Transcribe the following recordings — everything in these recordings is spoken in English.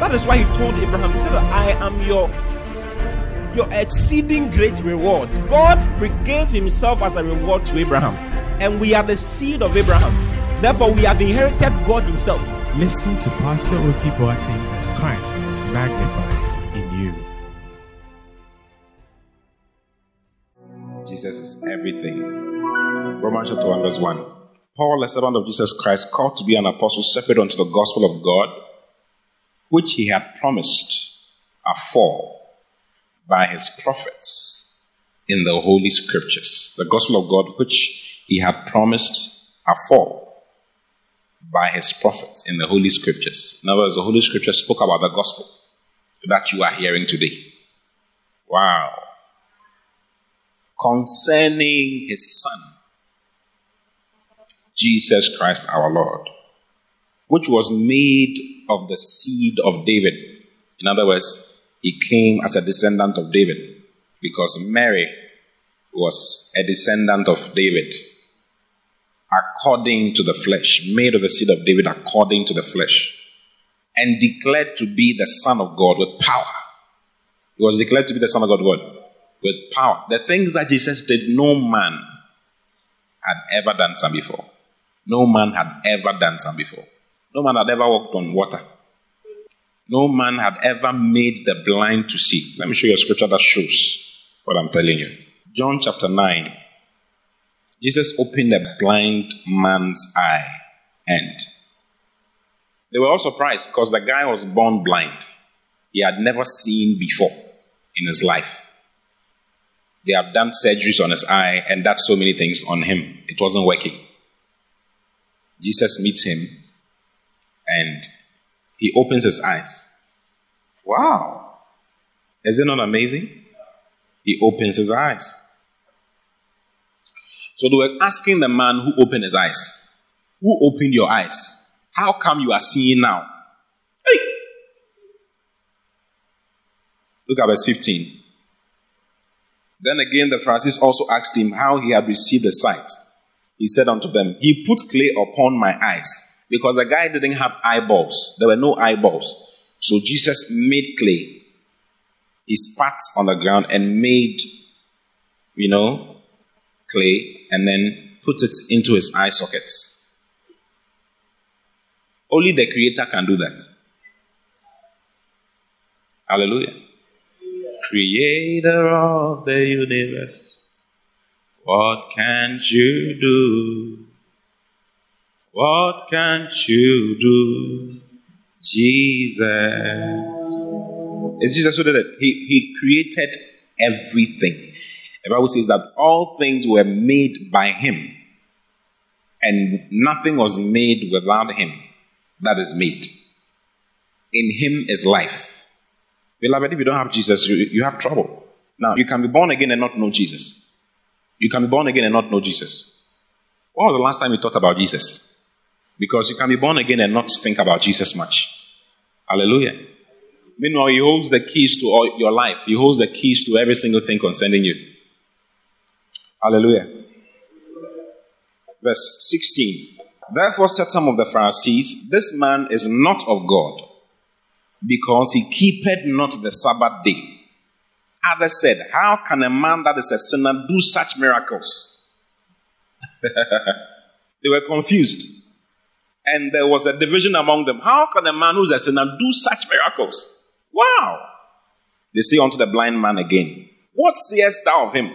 that is why He told Abraham, He said, I am your your exceeding great reward. God gave Himself as a reward to Abraham, and we are the seed of Abraham. Therefore, we have inherited God Himself. Listen to Pastor Oti Boateng as Christ is magnified in you. Jesus is everything. Romans chapter 1, verse 1. Paul, a servant of Jesus Christ, called to be an apostle, separate unto the gospel of God, which he had promised afore by his prophets in the holy scriptures. The gospel of God, which he had promised afore by his prophets in the Holy Scriptures. In other words, the Holy Scriptures spoke about the gospel that you are hearing today. Wow. Concerning his Son, Jesus Christ our Lord, which was made of the seed of David. In other words, he came as a descendant of David because Mary was a descendant of David according to the flesh, made of the seed of David according to the flesh, and declared to be the Son of God with power. He was declared to be the Son of God, God with power. The things that Jesus did, no man had ever done some before. No man had ever done some before. No man had ever walked on water. No man had ever made the blind to see. Let me show you a scripture that shows what I'm telling you. John chapter 9, Jesus opened a blind man's eye and they were all surprised because the guy was born blind. He had never seen before in his life. They have done surgeries on his eye and done so many things on him. It wasn't working. Jesus meets him and he opens his eyes. Wow. Is it not amazing? He opens his eyes. So they were asking the man who opened his eyes, Who opened your eyes? How come you are seeing now? Hey! Look at verse 15. Then again, the Pharisees also asked him how he had received the sight. He said unto them, He put clay upon my eyes, because the guy didn't have eyeballs. There were no eyeballs. So Jesus made clay. He spat on the ground and made, you know, clay and then put it into his eye sockets. Only the Creator can do that. Hallelujah. Creator of the universe, what can't you do? What can't you do? Jesus. It's Jesus who did it. He, he created everything. The Bible says that all things were made by him, and nothing was made without him that is made. In him is life. Beloved, if you don't have Jesus, you, you have trouble. Now, you can be born again and not know Jesus. You can be born again and not know Jesus. When was the last time you thought about Jesus? Because you can be born again and not think about Jesus much. Hallelujah. Meanwhile, He holds the keys to all your life, He holds the keys to every single thing concerning you. Hallelujah. Verse 16. Therefore said some of the Pharisees, This man is not of God, because he keepeth not the Sabbath day. Others said, How can a man that is a sinner do such miracles? they were confused. And there was a division among them. How can a man who's a sinner do such miracles? Wow! They say unto the blind man again, What sayest thou of him?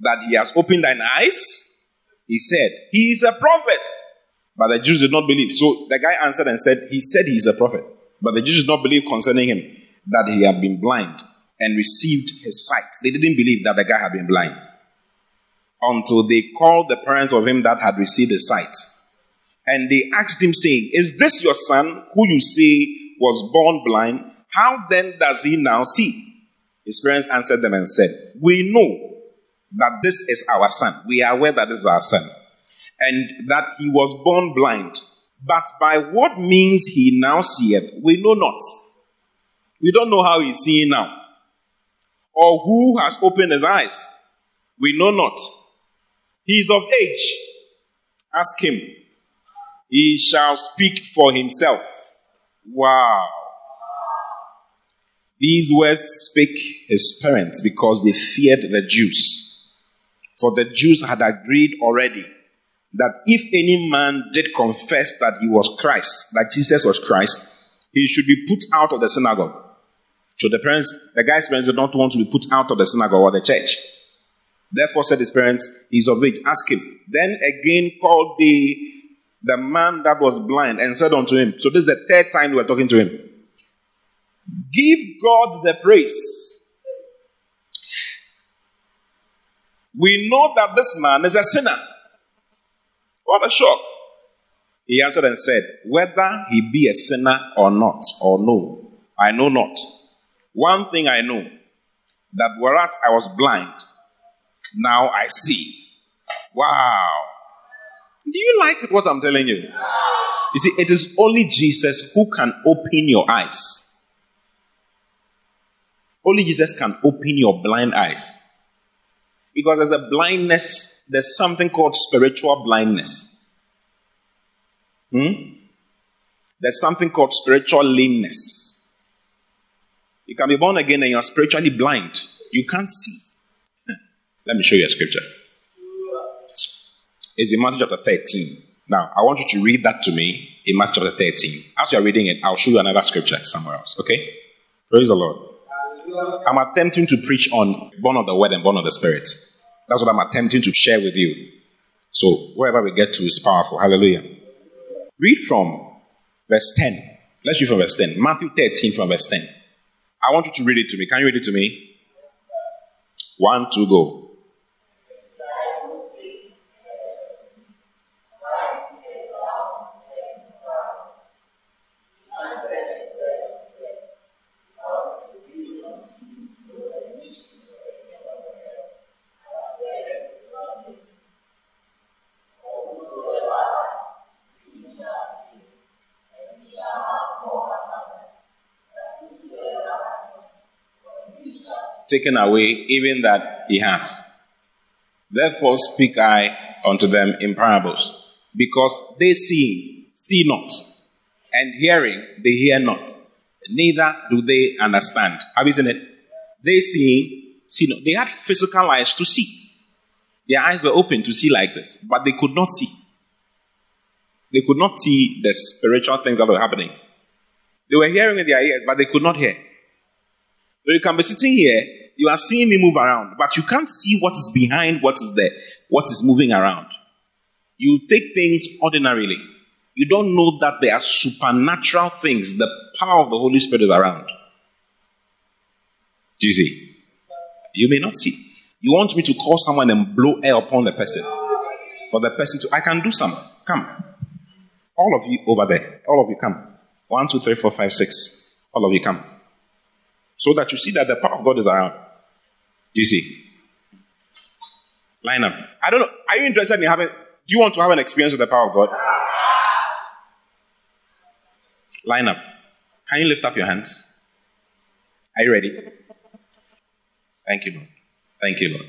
that he has opened thine eyes? He said, He is a prophet. But the Jews did not believe. So the guy answered and said, He said he is a prophet. But the Jews did not believe concerning him that he had been blind and received his sight. They didn't believe that the guy had been blind until they called the parents of him that had received his sight. And they asked him, saying, Is this your son who you say was born blind? How then does he now see? His parents answered them and said, We know that this is our son. We are aware that this is our son. And that he was born blind. But by what means he now seeth, we know not. We don't know how he's seeing now. Or who has opened his eyes. We know not. He is of age. Ask him. He shall speak for himself. Wow. These words spake his parents because they feared the Jews. For the Jews had agreed already that if any man did confess that he was Christ, that Jesus was Christ, he should be put out of the synagogue. So the parents, the guy's parents did not want to be put out of the synagogue or the church. Therefore said his parents, he's of age, ask him. Then again called the, the man that was blind and said unto him, so this is the third time we're talking to him. Give God the praise. We know that this man is a sinner. What a shock. He answered and said, Whether he be a sinner or not, or no, I know not. One thing I know, that whereas I was blind, now I see. Wow. Do you like what I'm telling you? You see, it is only Jesus who can open your eyes. Only Jesus can open your blind eyes. Because there's a blindness, there's something called spiritual blindness. Hmm? There's something called spiritual lameness. You can be born again and you're spiritually blind. You can't see. Let me show you a scripture. It's in Matthew chapter 13. Now, I want you to read that to me in Matthew chapter 13. As you're reading it, I'll show you another scripture somewhere else. Okay? Praise the Lord. I'm attempting to preach on born of the word and born of the spirit. That's what I'm attempting to share with you. So wherever we get to is powerful. Hallelujah. Read from verse 10. Let's read from verse 10. Matthew 13 from verse 10. I want you to read it to me. Can you read it to me? One, two, go. Taken away even that he has. Therefore speak I unto them in parables, because they see, see not, and hearing, they hear not, neither do they understand. Have you seen it? They see, see not. They had physical eyes to see. Their eyes were open to see like this, but they could not see. They could not see the spiritual things that were happening. They were hearing with their ears, but they could not hear. So you can be sitting here you are seeing me move around, but you can't see what is behind what is there, what is moving around. You take things ordinarily. You don't know that there are supernatural things. The power of the Holy Spirit is around. Do you see? You may not see. You want me to call someone and blow air upon the person. For the person to, I can do some. Come. All of you over there. All of you come. One, two, three, four, five, six. All of you come. So that you see that the power of God is around. Do you see? Line up. I don't know. Are you interested in having, do you want to have an experience with the power of God? Line up. Can you lift up your hands? Are you ready? Thank you, Lord. Thank you, Lord.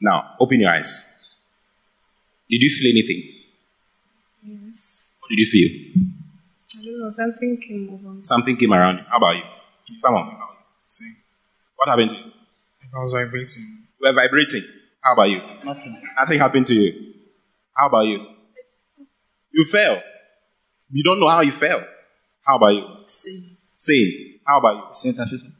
Now, open your eyes. Did you feel anything? Yes. What did you feel? I don't know. Something came over me. Something came around you. How about you? Someone. Same. What happened to you? I was vibrating. You were vibrating. How about you? Nothing. Nothing happened to you. How about you? You fell. You don't know how you fell. How about you? Same. Same. How about you? Saint, I feel, some-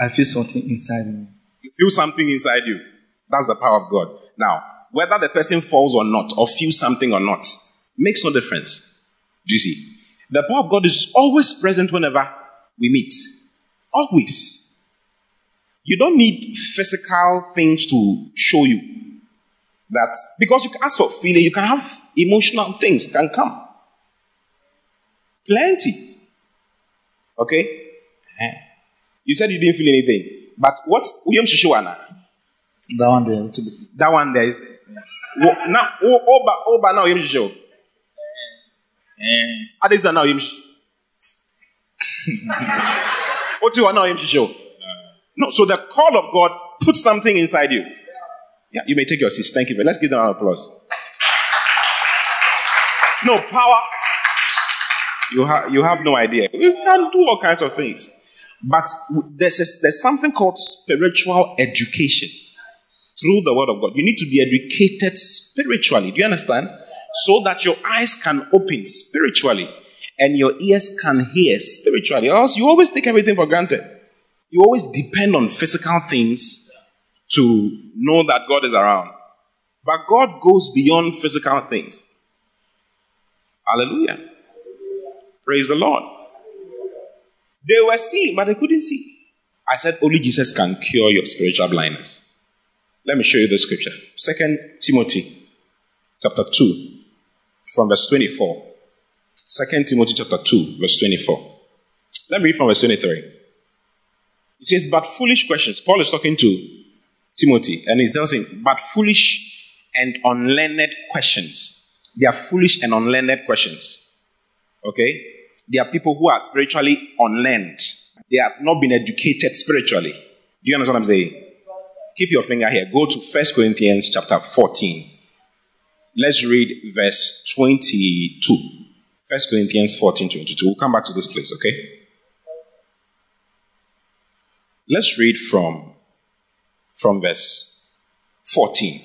I feel something inside me. You feel something inside you. That's the power of God. Now, whether the person falls or not, or feels something or not, makes no difference. Do you see? The power of God is always present whenever we meet. Always. You don't need physical things to show you that because you can ask for feeling, you can have emotional things can come. Plenty. Okay? Eh. You said you didn't feel anything. But what? Uyam Shishuana. That one there, little bit. That one there is. Now, oh, Oba, Oba now Uyam Shishu. Adisa now Uyam Shishu. No, so the call of God puts something inside you. Yeah, you may take your seats. Thank you. Let's give them an applause. No power. You have you have no idea. You can do all kinds of things, but there's a, there's something called spiritual education through the word of God. You need to be educated spiritually. Do you understand? So that your eyes can open spiritually and your ears can hear spiritually. Else you always take everything for granted. You always depend on physical things to know that God is around. But God goes beyond physical things. Hallelujah. Praise the Lord. They were seeing, but they couldn't see. I said only Jesus can cure your spiritual blindness. Let me show you the scripture. Second Timothy chapter 2 from verse 24. Second Timothy chapter 2 verse 24. Let me read from verse 23. It says, but foolish questions. Paul is talking to Timothy and he's telling him, but foolish and unlearned questions. They are foolish and unlearned questions. Okay? They are people who are spiritually unlearned. They have not been educated spiritually. Do you understand what I'm saying? Keep your finger here. Go to 1 Corinthians chapter 14. Let's read verse 22. 1 Corinthians 14, 22. We'll come back to this place, okay? Let's read from, from verse 14.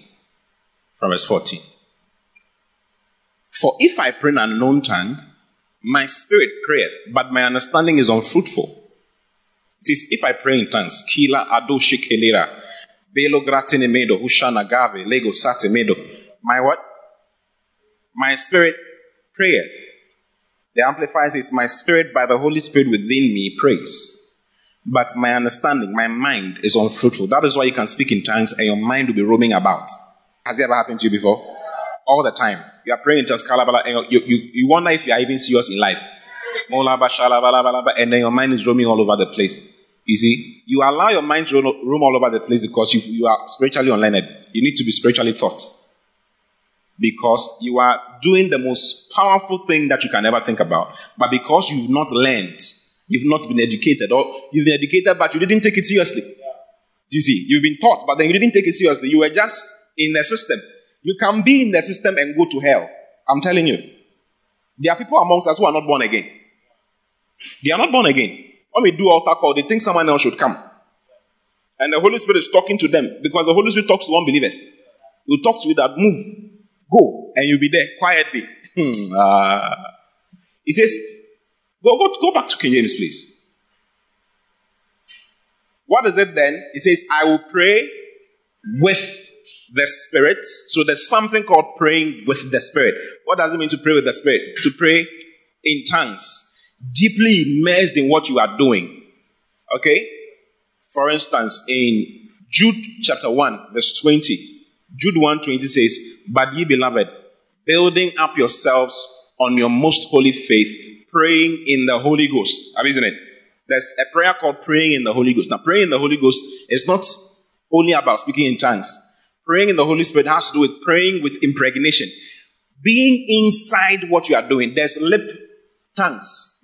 From verse 14. For if I pray in an unknown tongue, my spirit prayeth, but my understanding is unfruitful. It says, if I pray in tongues, kila ado shikelera, belo gratine medo, hushana gave, lego sate medo. My what? My spirit prayeth. The Amplified says, My spirit by the Holy Spirit within me prays. But my understanding, my mind is unfruitful. That is why you can speak in tongues and your mind will be roaming about. Has it ever happened to you before? All the time. You are praying in tongues, and you, you, you wonder if you are even serious in life. And then your mind is roaming all over the place. You see, you allow your mind to roam roam all over the place because you, you are spiritually unlearned. You need to be spiritually taught because you are doing the most powerful thing that you can ever think about. But because you've not learned, you've not been educated, or you've been educated but you didn't take it seriously. You see, you've been taught, but then you didn't take it seriously. You were just in the system. You can be in the system and go to hell. I'm telling you. There are people amongst us who are not born again. They are not born again. When we do altar call, they think someone else should come. And the Holy Spirit is talking to them because the Holy Spirit talks to unbelievers. He talks to you that move, go, and you'll be there quietly. Hmm, ah. He says, go, go, go back to King James, please. What is it then? He says, I will pray with the Spirit. So there's something called praying with the Spirit. What does it mean to pray with the Spirit? To pray in tongues, deeply immersed in what you are doing. Okay? For instance, in Jude chapter 1, verse 20, Jude 1 20 says, But ye beloved, building up yourselves on your most holy faith, praying in the Holy Ghost. Isn't it? There's a prayer called praying in the Holy Ghost. Now, praying in the Holy Ghost is not only about speaking in tongues. Praying in the Holy Spirit has to do with praying with impregnation. Being inside what you are doing. There's lip tongues.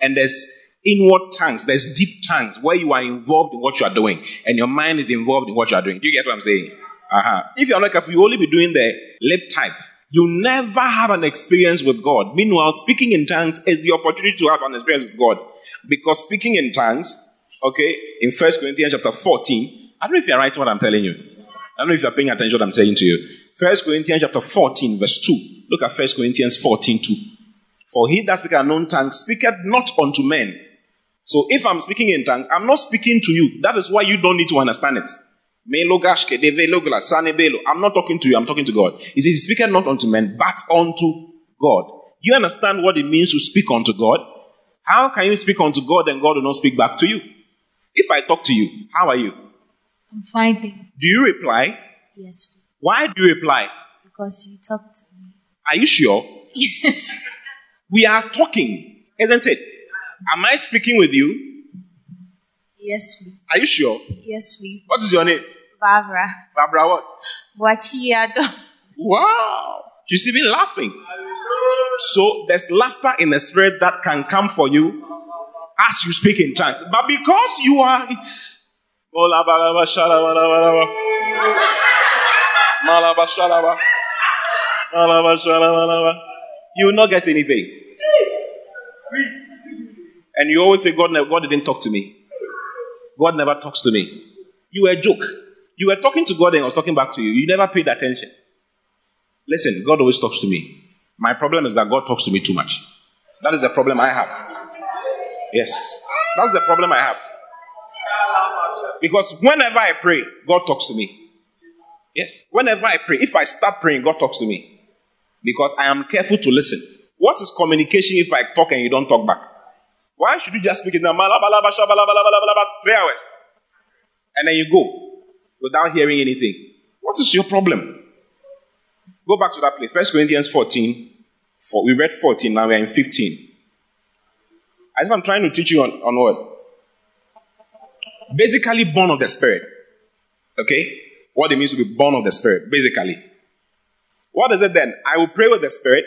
And there's inward tongues. There's deep tongues where you are involved in what you are doing. And your mind is involved in what you are doing. Do you get what I'm saying? Uh-huh. If you're not careful, you only be doing the lip type. You never have an experience with God. Meanwhile, speaking in tongues is the opportunity to have an experience with God. Because speaking in tongues, okay, in 1 Corinthians chapter 14, I don't know if you're writing what I'm telling you. I don't know if you're paying attention what I'm saying to you. 1 Corinthians chapter 14, verse 2. Look at 1 Corinthians 14, 2. For he that speaketh unknown tongues speaketh not unto men. So if I'm speaking in tongues, I'm not speaking to you. That is why you don't need to understand it. I'm not talking to you, I'm talking to God. He says, He speaketh not unto men, but unto God. You understand what it means to speak unto God? How can you speak unto God and God will not speak back to you? If I talk to you, how are you? I'm fine. Do you reply? Yes, Why do you reply? because you talked to me. Are you sure? Yes. We are talking, isn't it? Am I speaking with you? Yes, please. Are you sure? Yes, please. What is your name? Barbara. Barbara what? Boachiado. Wow. She's even laughing. So there's laughter in the spirit that can come for you as you speak in tongues. But because you are. Malabalaba, shalabalaba. Malaba, shalaba. Malaba, shalabalaba. You will not get anything. And you always say, God, never, God didn't talk to me. God never talks to me. You were a joke. You were talking to God and I was talking back to you. You never paid attention. Listen, God always talks to me. My problem is that God talks to me too much. That is the problem I have. Yes. That's the problem I have. Because whenever I pray, God talks to me. Yes. Whenever I pray, if I start praying, God talks to me. Because I am careful to listen. What is communication if I talk and you don't talk back? Why should you just speak in the three hours? And then you go without hearing anything. What is your problem? Go back to that place. First Corinthians 14. For, we read 14, now we're in 15. I said I'm trying to teach you on, on what? Basically, born of the Spirit. Okay? What it means to be born of the Spirit, basically. What is it then? I will pray with the Spirit,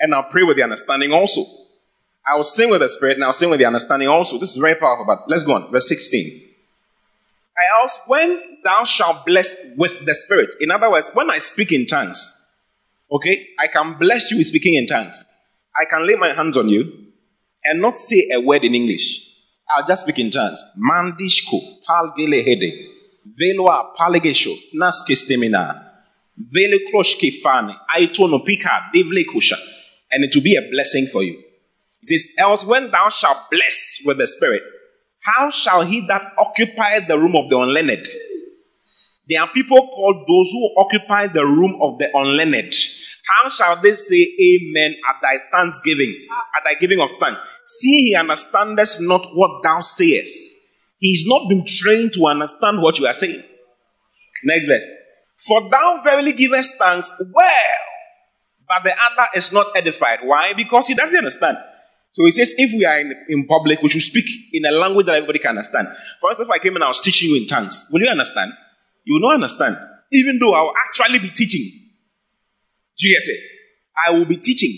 and I'll pray with the understanding also. I will sing with the Spirit, and I'll sing with the understanding also. This is very powerful, but let's go on. Verse 16. I ask, when thou shalt bless with the Spirit. In other words, when I speak in tongues, okay, I can bless you with speaking in tongues. I can lay my hands on you and not say a word in English. I'll just speak in tongues. Mandishko, palgelehede, veloa palegesho, aitono pika, devle kusha. And it will be a blessing for you. It says, Else when thou shalt bless with the Spirit, how shall he that occupy the room of the unlearned? There are people called those who occupy the room of the unlearned. How shall they say amen at thy thanksgiving, at thy giving of thanks? See, he understandeth not what thou sayest. He's not been trained to understand what you are saying. Next verse. For thou verily givest thanks well, but the other is not edified. Why? Because he doesn't understand. So he says, if we are in, in public, we should speak in a language that everybody can understand. For instance, if I came and I was teaching you in tongues, will you understand? You will not understand. Even though I will actually be teaching. Do you get it? I will be teaching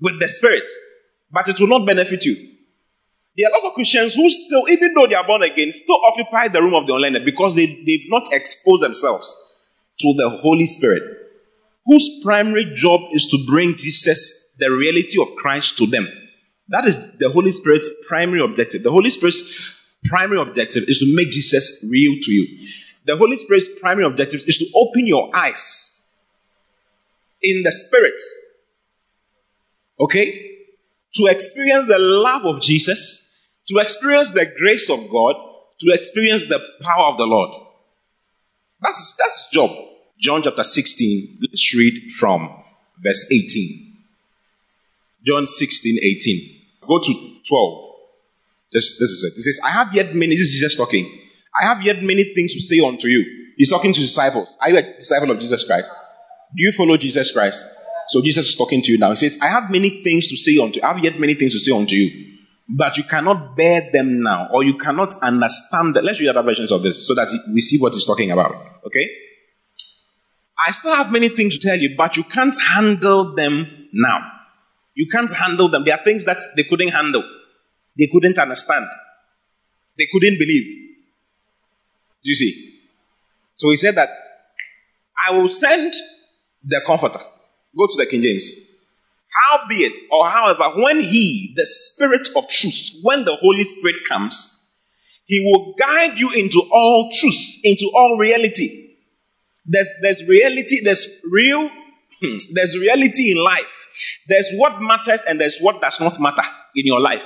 with the Spirit, but it will not benefit you. There are a lot of Christians who still, even though they are born again, still occupy the room of the unlearned because they, they've not exposed themselves to the Holy Spirit, whose primary job is to bring Jesus, the reality of Christ, to them. That is the Holy Spirit's primary objective. The Holy Spirit's primary objective is to make Jesus real to you. The Holy Spirit's primary objective is to open your eyes in the Spirit, okay, to experience the love of Jesus to experience the grace of God, to experience the power of the Lord. That's that's job. John chapter 16, let's read from verse 18. John 16, 18. Go to 12. This, this is it. He says, I have yet many, this is Jesus talking. I have yet many things to say unto you. He's talking to disciples. Are you a disciple of Jesus Christ? Do you follow Jesus Christ? So Jesus is talking to you now. He says, I have many things to say unto you. I have yet many things to say unto you but you cannot bear them now, or you cannot understand them. Let's read other versions of this so that we see what he's talking about. Okay? I still have many things to tell you, but you can't handle them now. You can't handle them. There are things that they couldn't handle, they couldn't understand, they couldn't believe. Do you see? So he said that I will send the comforter. Go to the King James. Howbeit, or however, when He, the Spirit of truth, when the Holy Spirit comes, He will guide you into all truth, into all reality. There's, there's reality, there's real, there's reality in life. There's what matters and there's what does not matter in your life.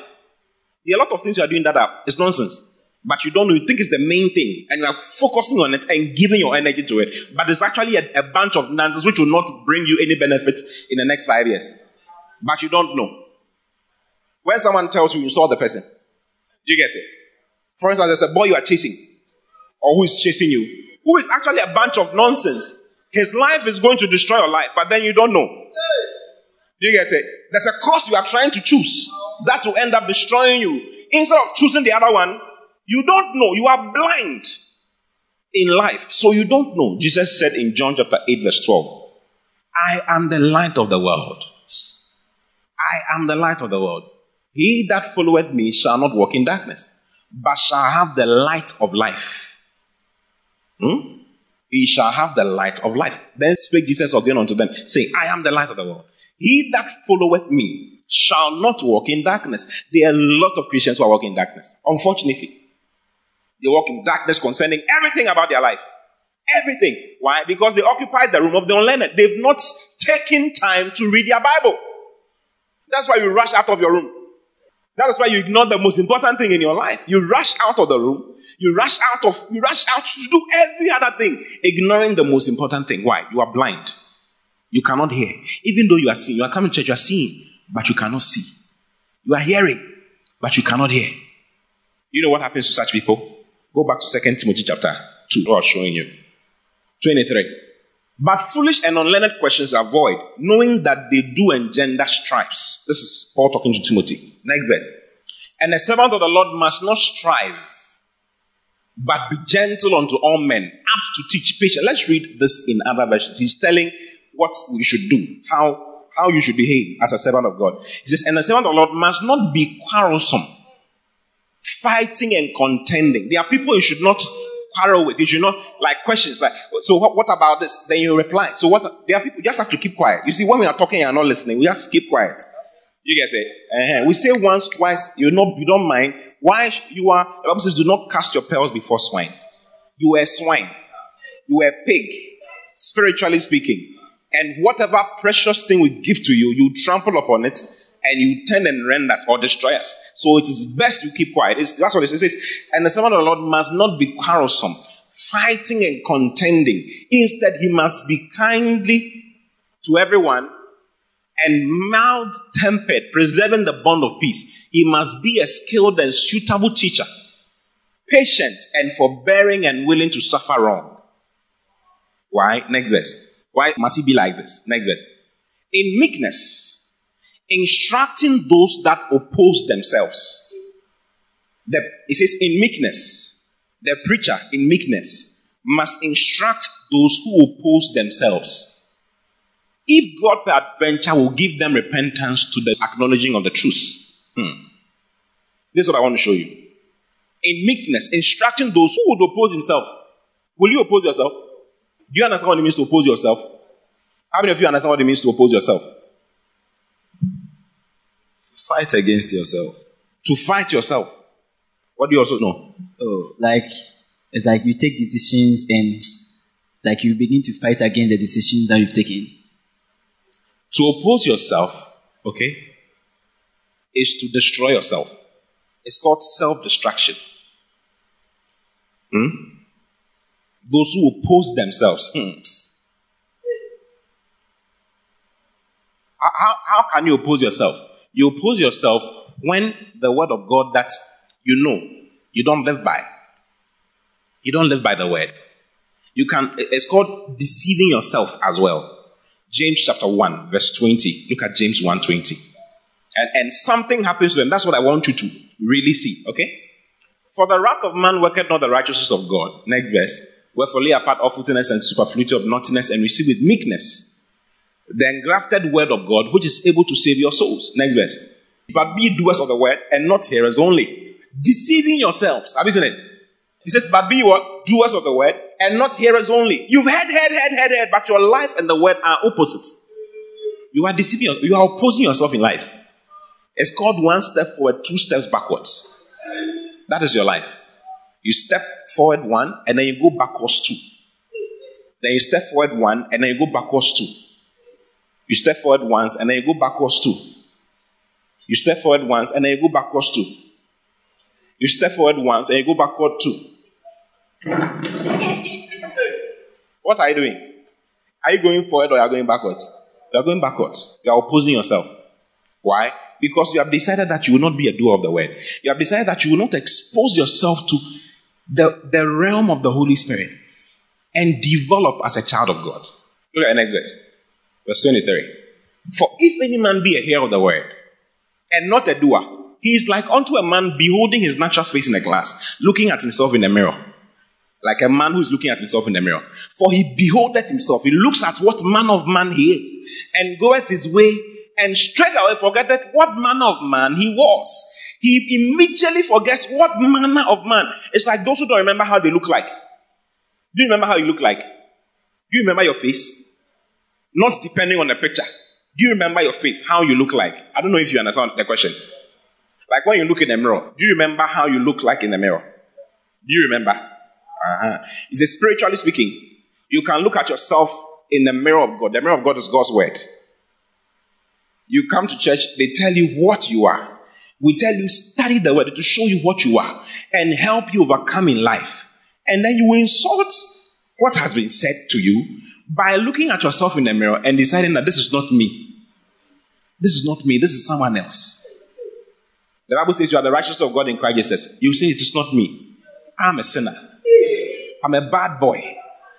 There are a lot of things you are doing that are it's nonsense. But you don't know, you think it's the main thing, and you are focusing on it and giving your energy to it. But it's actually a, a bunch of nonsense which will not bring you any benefit in the next five years but you don't know. When someone tells you you saw the person, do you get it? For instance, there's a boy you are chasing, or who is chasing you, who is actually a bunch of nonsense. His life is going to destroy your life, but then you don't know. Do you get it? There's a course you are trying to choose. that will end up destroying you. Instead of choosing the other one, you don't know. You are blind in life. So you don't know. Jesus said in John chapter 8, verse 12, I am the light of the world. I am the light of the world. He that followeth me shall not walk in darkness, but shall have the light of life. Hmm? He shall have the light of life. Then spake Jesus again unto them, saying, I am the light of the world. He that followeth me shall not walk in darkness. There are a lot of Christians who are walking in darkness. Unfortunately, they walk in darkness concerning everything about their life. Everything. Why? Because they occupy the room of the unlearned. They've not taken time to read their Bible. That's why you rush out of your room. That is why you ignore the most important thing in your life. You rush out of the room. You rush out of you rush out to do every other thing, ignoring the most important thing. Why? You are blind. You cannot hear. Even though you are seeing, you are coming to church, you are seeing, but you cannot see. You are hearing, but you cannot hear. You know what happens to such people? Go back to 2 Timothy chapter 2. I was showing you. 23. But foolish and unlearned questions avoid, knowing that they do engender strifes. This is Paul talking to Timothy. Next verse. And the servant of the Lord must not strive, but be gentle unto all men, apt to teach patient. Let's read this in other versions. He's telling what we should do, how, how you should behave as a servant of God. He says, And the servant of the Lord must not be quarrelsome, fighting and contending. There are people you should not quarrel with. You should not like questions like, so what, what about this? Then you reply. So what? There are people you just have to keep quiet. You see, when we are talking and not listening, we just keep quiet. You get it? Uh-huh. We say once, twice. You know, you don't mind. Why you are? The Bible says, "Do not cast your pearls before swine." You were swine. You were pig, spiritually speaking. And whatever precious thing we give to you, you trample upon it and you turn and rend us or destroy us. So it is best you keep quiet. It's, that's what it says. And the servant of the Lord must not be quarrelsome, fighting and contending. Instead, he must be kindly to everyone and mild tempered, preserving the bond of peace. He must be a skilled and suitable teacher, patient and forbearing and willing to suffer wrong. Why? Next verse. Why must he be like this? Next verse. In meekness instructing those that oppose themselves. The, it says, in meekness, the preacher in meekness must instruct those who oppose themselves. If God peradventure will give them repentance to the acknowledging of the truth. Hmm. This is what I want to show you. In meekness, instructing those who would oppose himself. Will you oppose yourself? Do you understand what it means to oppose yourself? How many of you understand what it means to oppose yourself? To fight against yourself. To fight yourself. What do you also know? Oh, like it's like you take decisions and like you begin to fight against the decisions that you've taken. To oppose yourself, okay, is to destroy yourself. It's called self destruction. Hmm? Those who oppose themselves. Hmm. How, how, can you oppose yourself? You oppose yourself when the word of God that you know you don't live by. You don't live by the word. You can it's called deceiving yourself as well. James chapter 1, verse 20. Look at James 1 20. And, and something happens to them. That's what I want you to really see. Okay? For the wrath of man worketh not the righteousness of God. Next verse. Wherefore lay apart all filthiness and superfluity of naughtiness and receive with meekness the engrafted word of God, which is able to save your souls. Next verse. But be doers of the word and not hearers only, deceiving yourselves. Have you seen it? He says, but be what? Doers of the word and not hearers only. You've heard, heard, heard, heard, heard, but your life and the word are opposite. You are deceiving yourself. You are opposing yourself in life. It's called one step forward, two steps backwards. That is your life. You step forward one and then you go backwards two. Then you step forward one and then you go backwards two. You step forward once and then you go backwards two. You step forward once and then you go backwards two. You step forward once and you go backward two. what are you doing? Are you going forward or are you going backwards? You are going backwards. You are opposing yourself. Why? Because you have decided that you will not be a doer of the word. You have decided that you will not expose yourself to the, the realm of the Holy Spirit and develop as a child of God. Look at the next verse. Verse 23. For if any man be a hearer of the word and not a doer. He is like unto a man beholding his natural face in a glass, looking at himself in a mirror. Like a man who is looking at himself in the mirror. For he beholdeth himself, he looks at what manner of man he is, and goeth his way, and straightway forgetteth what manner of man he was. He immediately forgets what manner of man. It's like those who don't remember how they look like. Do you remember how you look like? Do you remember your face? Not depending on the picture. Do you remember your face, how you look like? I don't know if you understand the question. Like when you look in the mirror, do you remember how you look like in the mirror? Do you remember? Uh-huh. It's a spiritually speaking. You can look at yourself in the mirror of God. The mirror of God is God's word. You come to church, they tell you what you are. We tell you, study the word to show you what you are and help you overcome in life. And then you insult what has been said to you by looking at yourself in the mirror and deciding that this is not me. This is not me, this is someone else. The Bible says you are the righteousness of God in Christ Jesus. You say it is not me. I'm a sinner. I'm a bad boy.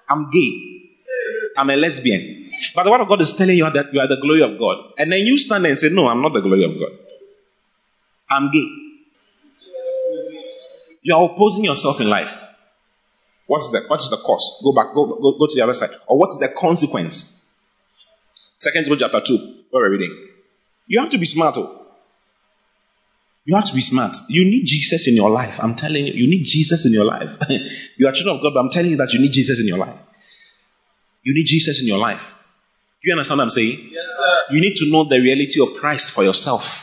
I'm gay. I'm a lesbian. But the word of God is telling you that you are the glory of God. And then you stand there and say, No, I'm not the glory of God. I'm gay. You are opposing yourself in life. What is the what is the cost? Go back, go, go, go to the other side. Or what is the consequence? Second Timothy chapter 2, where we're reading. You have to be smart. Oh. You have to be smart. You need Jesus in your life. I'm telling you, you need Jesus in your life. you are children of God, but I'm telling you that you need Jesus in your life. You need Jesus in your life. Do you understand what I'm saying? Yes, sir. You need to know the reality of Christ for yourself.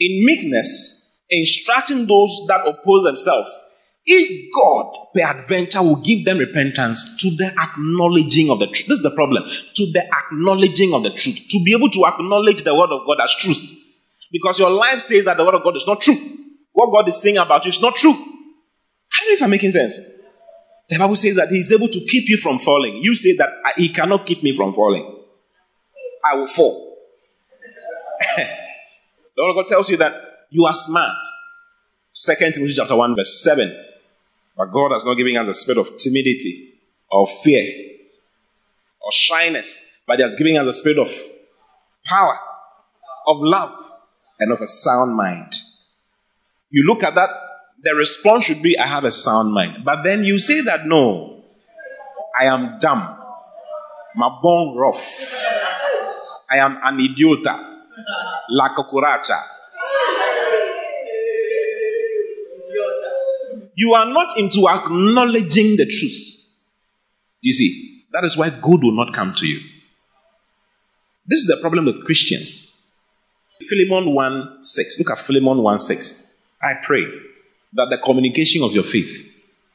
In meekness, instructing those that oppose themselves, if God, peradventure, will give them repentance to the acknowledging of the truth. This is the problem. To the acknowledging of the truth. To be able to acknowledge the word of God as truth. Because your life says that the word of God is not true. What God is saying about you is not true. I don't know if I'm making sense. The Bible says that He is able to keep you from falling. You say that He cannot keep me from falling. I will fall. the word of God tells you that you are smart. Second Timothy chapter 1, verse 7. But God has not given us a spirit of timidity or fear or shyness, but He has given us a spirit of power, of love, and of a sound mind. You look at that, the response should be, I have a sound mind. But then you say that, no, I am dumb. My bone rough. I am an idiota. La cucaracha. You are not into acknowledging the truth. You see, that is why good will not come to you. This is the problem with Christians. Philemon 1 6. Look at Philemon 1 6. I pray that the communication of your faith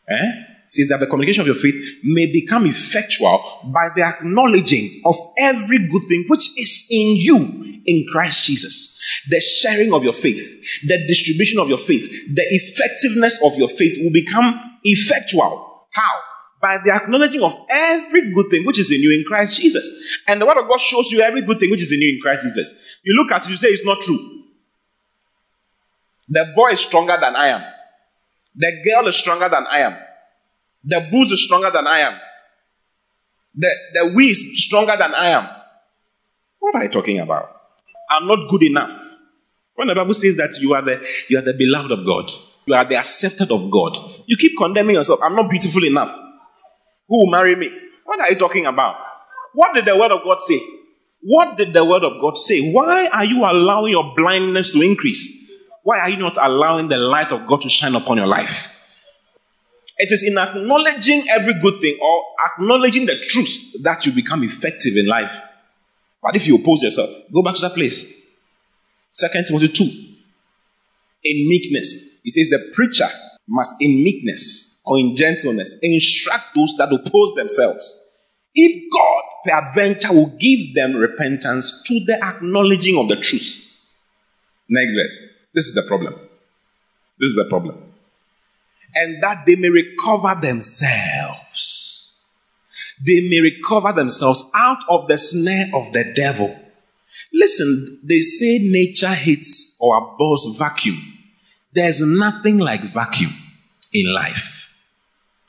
eh, says that the communication of your faith may become effectual by the acknowledging of every good thing which is in you in Christ Jesus. The sharing of your faith, the distribution of your faith, the effectiveness of your faith will become effectual. How? By the acknowledging of every good thing which is in you in Christ Jesus. And the word of God shows you every good thing which is in you in Christ Jesus. You look at it, you say it's not true. The boy is stronger than I am. The girl is stronger than I am. The booze is stronger than I am. The, the we is stronger than I am. What are you talking about? I'm not good enough. When the Bible says that you are the you are the beloved of God, you are the accepted of God, you keep condemning yourself. I'm not beautiful enough. Who will marry me? What are you talking about? What did the word of God say? What did the word of God say? Why are you allowing your blindness to increase? Why are you not allowing the light of God to shine upon your life? It is in acknowledging every good thing or acknowledging the truth that you become effective in life. But if you oppose yourself, go back to that place. Second Timothy 2. In meekness. He says the preacher must in meekness or in gentleness instruct those that oppose themselves. If God peradventure will give them repentance to the acknowledging of the truth. Next verse. This is the problem. This is the problem. And that they may recover themselves. They may recover themselves out of the snare of the devil. Listen, they say nature hates or abhors vacuum. There's nothing like vacuum in life.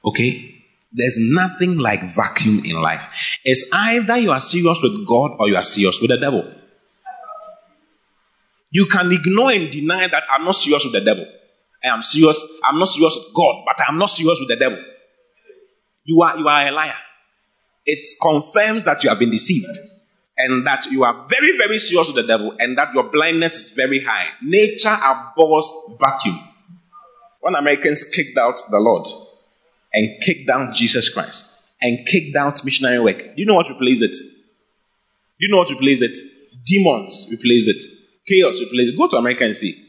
Okay? There's nothing like vacuum in life. It's either you are serious with God or you are serious with the devil. You can ignore and deny that I'm not serious with the devil. I am serious. I'm not serious with God, but I'm not serious with the devil. You are you are a liar. It confirms that you have been deceived and that you are very, very serious with the devil and that your blindness is very high. Nature abhors vacuum. When Americans kicked out the Lord and kicked down Jesus Christ and kicked out missionary work, do you know what replaced it? Do you know what replaced it? Demons replaced it. Chaos replaced it. Go to America and see.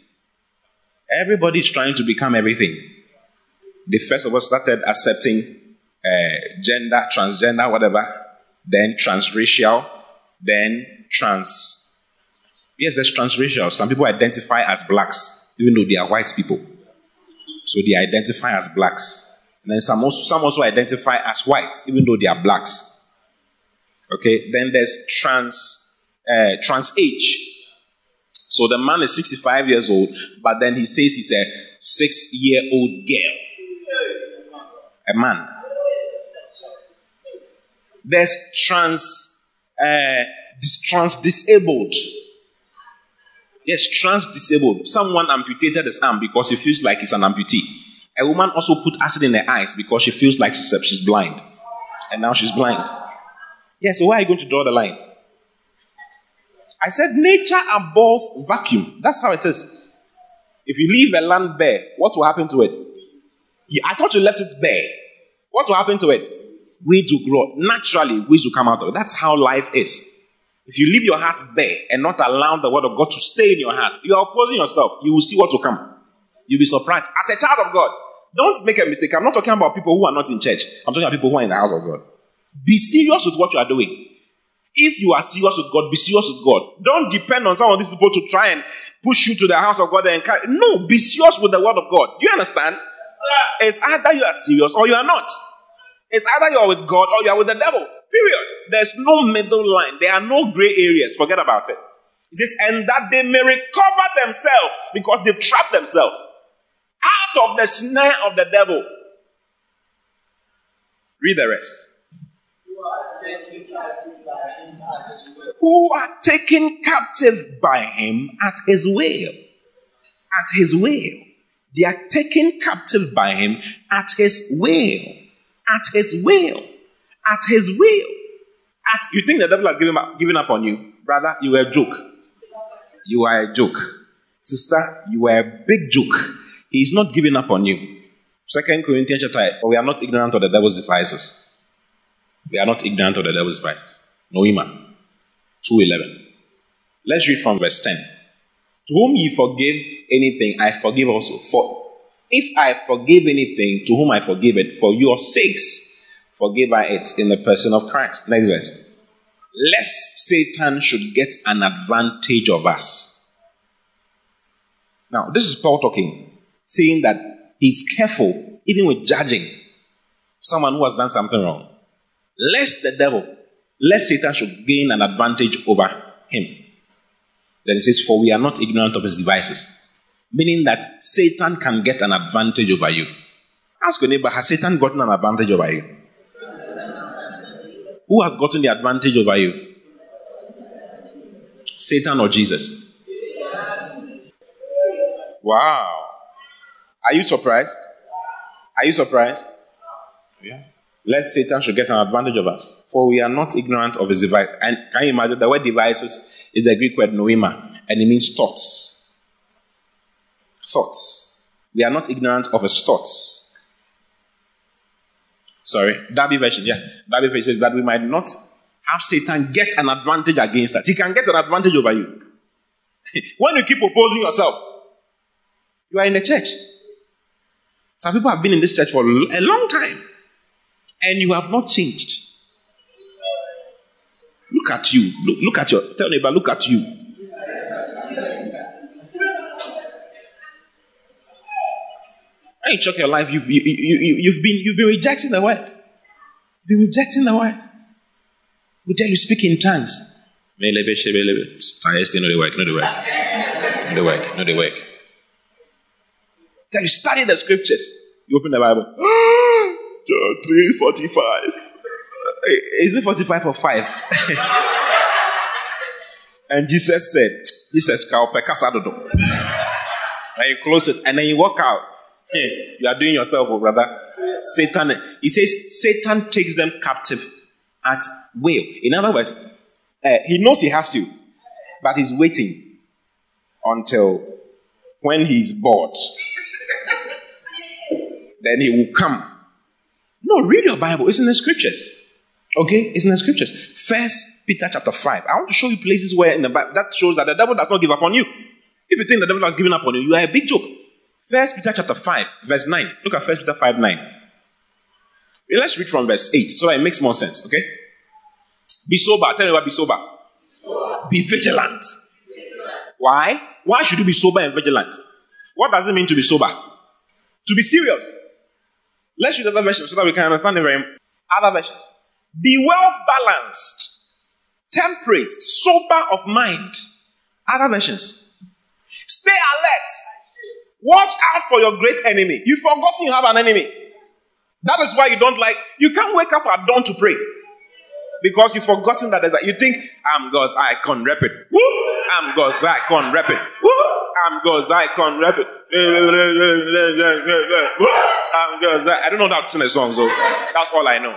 Everybody is trying to become everything. They first of all started accepting uh, gender, transgender, whatever, then transracial, then trans. Yes, there's transracial. Some people identify as blacks, even though they are white people. So they identify as blacks. And then some also, some also identify as white, even though they are blacks. Okay, then there's trans uh, trans age. So the man is 65 years old, but then he says he's a six year old girl. A man. There's trans uh, dis- trans disabled. Yes, trans disabled. Someone amputated his arm because he feels like he's an amputee. A woman also put acid in her eyes because she feels like she's, she's blind. And now she's blind. Yeah, so where are you going to draw the line? I said nature abhors vacuum. That's how it is. If you leave a land bare, what will happen to it? I thought you left it bare. What will happen to it? Weeds will grow. Naturally, weeds will come out of it. That's how life is. If you leave your heart bare and not allow the word of God to stay in your heart, you are opposing yourself. You will see what will come. You'll be surprised. As a child of God, don't make a mistake. I'm not talking about people who are not in church. I'm talking about people who are in the house of God. Be serious with what you are doing. If you are serious with God, be serious with God. Don't depend on some of these people to try and push you to the house of God and carry. No, be serious with the word of God. Do you understand? It's either you are serious or you are not. It's either you are with God or you are with the devil. Period. There's no middle line. There are no gray areas. Forget about it. It says, and that they may recover themselves because they've trapped themselves out of the snare of the devil. Read the rest. Who are taken captive by him at his will. At his will. They are taken captive by him at his will. At his will. At his will. At, you think the devil has given up, given up on you? Brother, you were a joke. You are a joke. Sister, you are a big joke. He is not giving up on you. Second Corinthians chapter 8. We are not ignorant of the devil's devices. We are not ignorant of the devil's devices. Noema 2.11. Let's read from verse 10. To whom ye forgive anything, I forgive also. For if I forgive anything, to whom I forgive it, for your sakes, forgive I it in the person of Christ. Next verse. Lest Satan should get an advantage of us. Now, this is Paul talking, saying that he's careful, even with judging someone who has done something wrong. Lest the devil, lest Satan should gain an advantage over him. Then he says, For we are not ignorant of his devices. Meaning that Satan can get an advantage over you. Ask your neighbor, has Satan gotten an advantage over you? Who has gotten the advantage over you? Satan or Jesus? Wow. Are you surprised? Are you surprised? Yeah. Lest Satan should get an advantage of us. For we are not ignorant of his device. And can you imagine the word devices is the Greek word noema, and it means thoughts. Thoughts. We are not ignorant of his thoughts. Sorry, Darby version, yeah. Darby version says that we might not have Satan get an advantage against us. He can get an advantage over you. when you keep opposing yourself, you are in the church. Some people have been in this church for a long time and you have not changed. Look at you. Look, look at your tell neighbor, look at you. When you check your life, you've, you, you, you, you've, been, you've been rejecting the word. You've been rejecting the word. We tell you speak in tongues. No, they work, no, they work. No, they work, no, they work. Tell you study the scriptures. You open the Bible. John 3 45. Is it 45 or 5? and Jesus said, Jesus ka ɔpɛ kasa dodo. And you close it and then you walk out. You are doing yourself, oh brother. Satan, he says Satan takes them captive at will. In other words, uh, he knows he has you, but he's waiting until when he's bored. then he will come. No, read your Bible. It's in the scriptures. Okay, it's in the scriptures. First Peter chapter 5. I want to show you places where in the Bible that shows that the devil does not give up on you. If you think the devil has given up on you, you are a big joke. First Peter chapter 5, verse 9. Look at First Peter 5 9. Let's read from verse 8 so that it makes more sense, okay? Be sober. Tell me about be sober. Be vigilant. Why? Why should you be sober and vigilant? What does it mean to be sober? To be serious. Let's read other versions so that we can understand it very other versions. Be well balanced, temperate, sober of mind. Other versions. Stay alert. Watch out for your great enemy. You've forgotten you have an enemy. That is why you don't like, you can't wake up at dawn to pray. Because you've forgotten that there's a, you think, I'm God's icon, rep it. Woo! I'm God's icon, rep it. Woo! I'm God's icon, rep it. I'm God's I don't know how to sing a song, so that's all I know.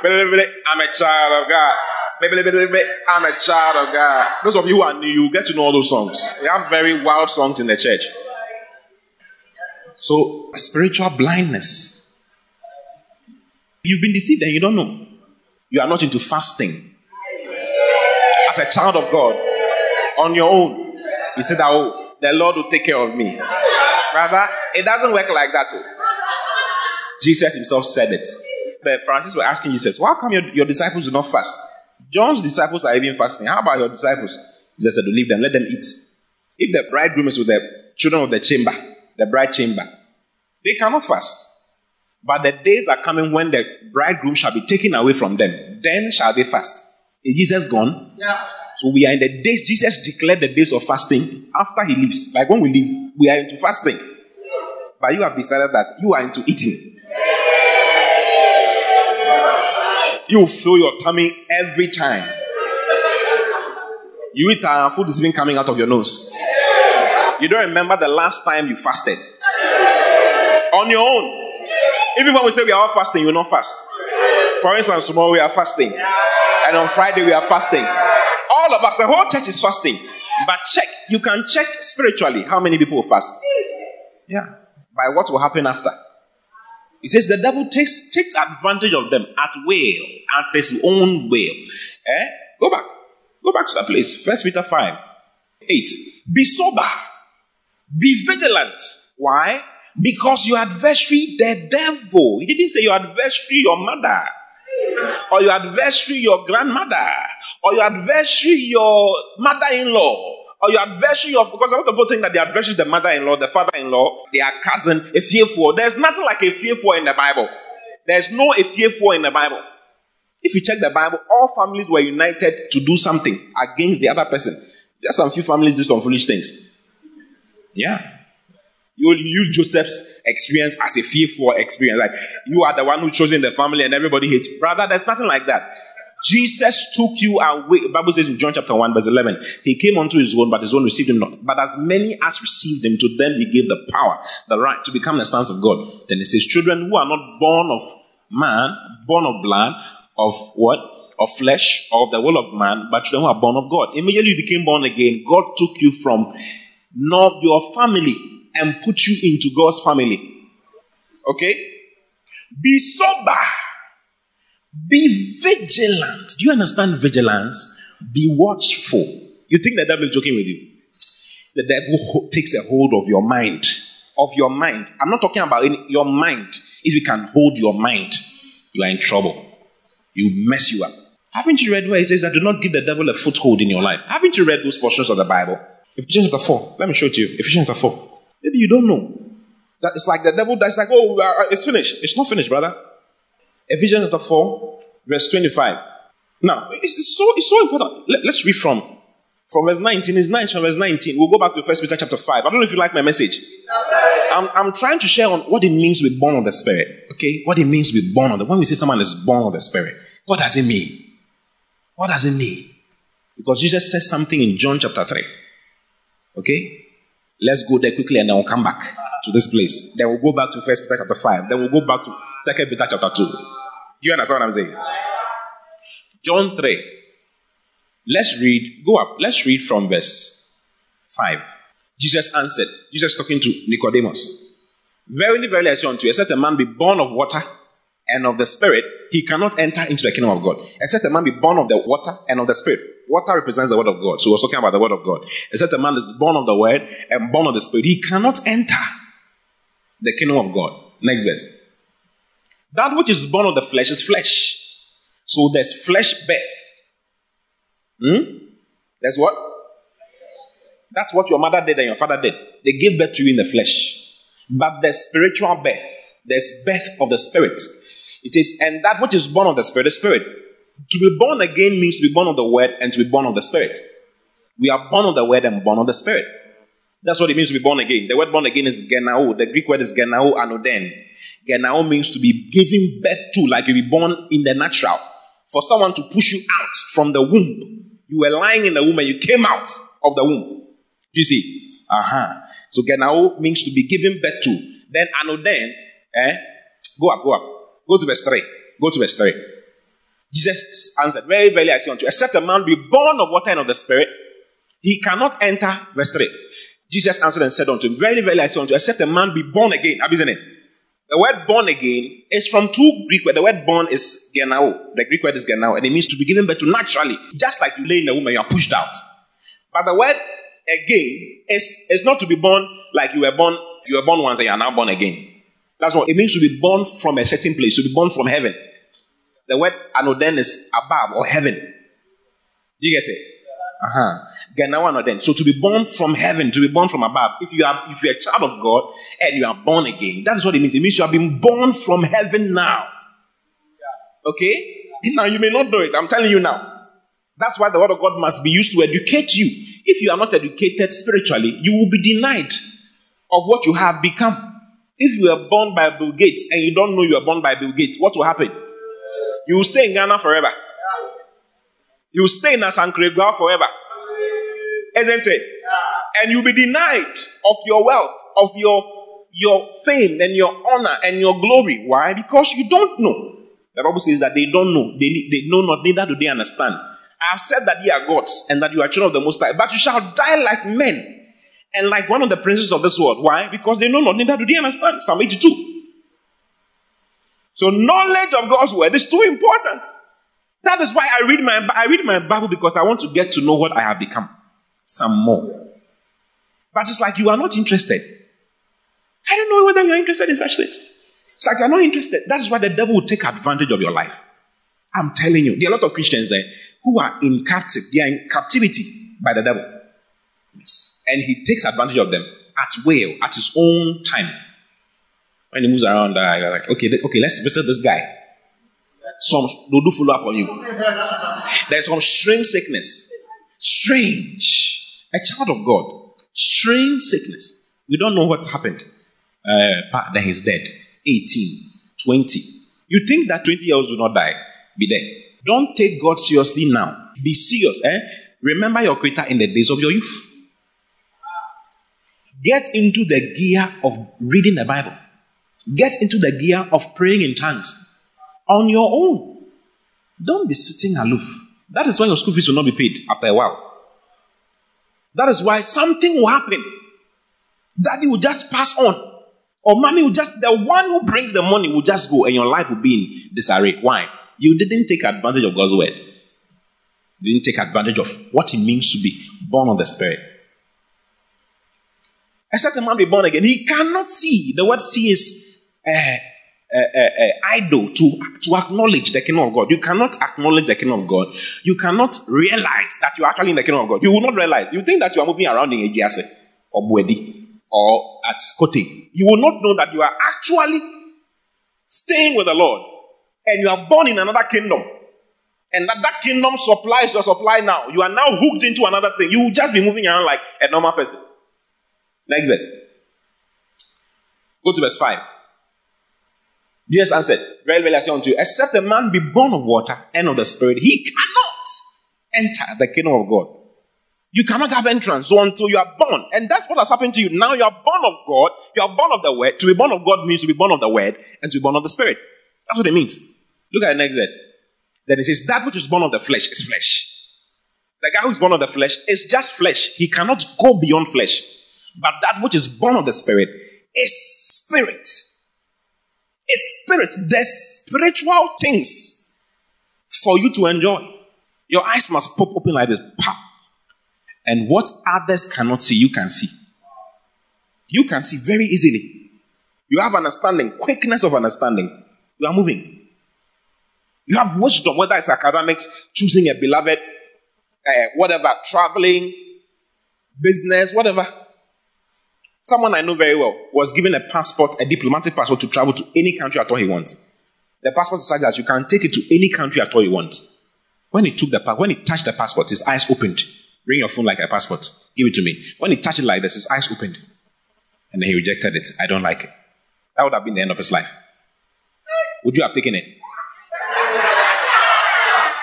I'm a child of God. I'm a child of God. Those of you who are new, you get to know all those songs. We have very wild songs in the church. So, spiritual blindness. You've been deceived and you don't know. You are not into fasting. As a child of God, on your own, you said that, oh, the Lord will take care of me. Brother, it doesn't work like that. Too. Jesus himself said it. The Pharisees were asking Jesus, Why come your, your disciples do not fast? John's disciples are even fasting. How about your disciples? Jesus said leave them, let them eat. If the bridegroom is with the children of the chamber, the bride chamber, they cannot fast. But the days are coming when the bridegroom shall be taken away from them. Then shall they fast. Is Jesus gone? Yeah. So we are in the days, Jesus declared the days of fasting after he leaves. Like when we leave, we are into fasting. But you have decided that you are into eating. You fill your tummy every time. You eat and food is even coming out of your nose. You don't remember the last time you fasted. On your own. Even when we say we are all fasting, you will not fast. For instance, tomorrow we are fasting. And on Friday we are fasting. All of us, the whole church is fasting. But check, you can check spiritually how many people fast. Yeah. By what will happen after. He says the devil takes, takes advantage of them at will, at his own will. Eh? Go back. Go back to that place. First Peter 5, 8. Be sober. Be vigilant. Why? Because your adversary, the devil, he didn't say your adversary, your mother, or your adversary, your grandmother, or your adversary, your mother in law, or your adversary of because a lot of people think that the adversary is the mother-in-law, the father-in-law, their cousin, a fearful. There's nothing like a fearful in the Bible. There's no a fearful in the Bible. If you check the Bible, all families were united to do something against the other person. Just some few families did some foolish things. Yeah. You use Joseph's experience as a fearful experience. Like you are the one who chose in the family and everybody hates. Brother, there's nothing like that. Jesus took you away. The Bible says in John chapter 1, verse 11, He came unto His own, but His own received Him not. But as many as received Him, to them He gave the power, the right to become the sons of God. Then He says, Children who are not born of man, born of blood, of what? Of flesh, of the will of man, but children who are born of God. Immediately you became born again, God took you from not your family and put you into God's family. Okay? Be sober. Be vigilant. Do you understand vigilance? Be watchful. You think the devil is joking with you? The devil takes a hold of your mind. Of your mind. I'm not talking about any, your mind. If you can hold your mind, you are in trouble. You mess you up. Haven't you read where it says that do not give the devil a foothold in your life? Haven't you read those portions of the Bible? Ephesians chapter 4. Let me show it to you. Ephesians chapter 4. Maybe you don't know. That it's like the devil that's like, oh, uh, it's finished. It's not finished, brother. Ephesians chapter 4, verse 25. Now, it's, so, it's so important. Let, us read from, from verse 19. It's 9 from verse 19. We'll go back to First Peter chapter 5. I don't know if you like my message. I'm, I'm trying to share on what it means to be born of the Spirit. Okay? What it means to be born of the When we say someone is born of the Spirit, what does it mean? What does it mean? Because Jesus says something in John chapter 3. Okay? Let's go there quickly and then we'll come back to this place. Then we'll go back to First Peter chapter 5. Then we'll go back to Second Peter chapter 2. Do you understand what I'm saying? John 3. Let's read, go up, let's read from verse 5. Jesus answered, Jesus talking to Nicodemus. Verily, verily, I say unto you, except a man be born of water and of the Spirit, he cannot enter into the kingdom of God. Except a man be born of the water and of the Spirit. Water represents the word of God. So we're talking about the word of God. Except a man is born of the word and born of the Spirit, he cannot enter the kingdom of God. Next verse. That which is born of the flesh is flesh. So there's flesh birth Hmm? That's what? That's what your mother did and your father did. They gave birth to you in the flesh. But there's spiritual birth, there's birth of the spirit. It says, and that which is born of the spirit, the spirit. To be born again means to be born of the word and to be born of the spirit. We are born of the word and born of the spirit. That's what it means to be born again. The word born again is genao. The Greek word is genao anoden. Genao means to be given birth to, like you be born in the natural. For someone to push you out from the womb you were lying in the womb and you came out of the womb. You see? Uh-huh. So Genao means to be given birth to. Then Anoden, eh? Go up, go up. Go to verse 3. Go to verse 3. Jesus answered, Very, very I say unto you, except a man be born of water and of the Spirit, he cannot enter. Verse 3. Jesus answered and said unto him, Very, very I say unto you, except a man be born again. it? The word born again is from two Greek words. The word born is genao. The Greek word is genao, and it means to be given birth to naturally, just like you lay in a womb and you are pushed out. But the word again is, is not to be born like you were born, you were born once and you are now born again. That's what it means to be born from a certain place, to be born from heaven. The word anoden is above or heaven. Do you get it? Uh huh. So to be born from heaven, to be born from above, if you are if you're a child of God and you are born again, that is what it means. It means you have been born from heaven now. Okay? Now you may not know it. I'm telling you now. That's why the word of God must be used to educate you. If you are not educated spiritually, you will be denied of what you have become. If you are born by Bill Gates and you don't know you are born by Bill Gates, what will happen? You will stay in Ghana forever. You will stay in Asankregua forever. Isn't it? And you'll be denied of your wealth, of your, your fame and your honor and your glory. Why? Because you don't know. The Bible says that they don't know. They, they know not, neither do they understand. I have said that ye are gods and that you are children of the Most High, but you shall die like men and like one of the princes of this world. Why? Because they know not, neither do they understand. Psalm 82. So knowledge of God's word is too important. That is why I read my I read my Bible because I want to get to know what I have become some more. But it's like you are not interested. I don't know whether you're interested in such things. It's like you're not interested. That is why the devil will take advantage of your life. I'm telling you, there are a lot of Christians there who are in captive. They are in captivity by the devil. Yes. And he takes advantage of them at will, at his own time. When he moves around, uh, you're like, okay, okay, let's visit this guy. Some they'll do follow up on you. There's some strange sickness. Strange a child of God, strange sickness. We don't know what happened. Uh, then he's dead. 18, 20. You think that 20 years will not die? Be there. Don't take God seriously now. Be serious. Eh? Remember your Creator in the days of your youth. Get into the gear of reading the Bible. Get into the gear of praying in tongues on your own. Don't be sitting aloof. That is why your school fees will not be paid after a while. That is why something will happen. Daddy will just pass on. Or mommy will just, the one who brings the money will just go and your life will be in disarray. Why? You didn't take advantage of God's word. You didn't take advantage of what it means to be born of the Spirit. Except a man be born again, he cannot see. The word see is uh, uh, uh, idol to, to acknowledge the kingdom of God. You cannot acknowledge the kingdom of God. You cannot realize that you're actually in the kingdom of God. You will not realize. You think that you are moving around in Ejiase or Buedi or at Scotty. You will not know that you are actually staying with the Lord and you are born in another kingdom. And that, that kingdom supplies your supply now. You are now hooked into another thing. You will just be moving around like a normal person. Next verse. Go to verse 5. Jesus answered, Very well I say unto you, except a man be born of water and of the Spirit, he cannot enter the kingdom of God. You cannot have entrance until you are born. And that's what has happened to you. Now you are born of God, you are born of the word. To be born of God means to be born of the word and to be born of the spirit. That's what it means. Look at the next verse. Then it says, That which is born of the flesh is flesh. The guy who is born of the flesh is just flesh. He cannot go beyond flesh. But that which is born of the spirit is spirit. Is spirit. There's spiritual things for you to enjoy. Your eyes must pop open like this. Pop. And what others cannot see, you can see. You can see very easily. You have understanding, quickness of understanding. You are moving. You have wisdom, whether it's academics, choosing a beloved, uh, whatever, traveling, business, whatever. Someone I know very well was given a passport, a diplomatic passport to travel to any country at all he wants. The passport says that you can take it to any country at all you want. When he took the when he touched the passport, his eyes opened. Bring your phone like a passport. Give it to me. When he touched it like this, his eyes opened. And then he rejected it. I don't like it. That would have been the end of his life. Would you have taken it?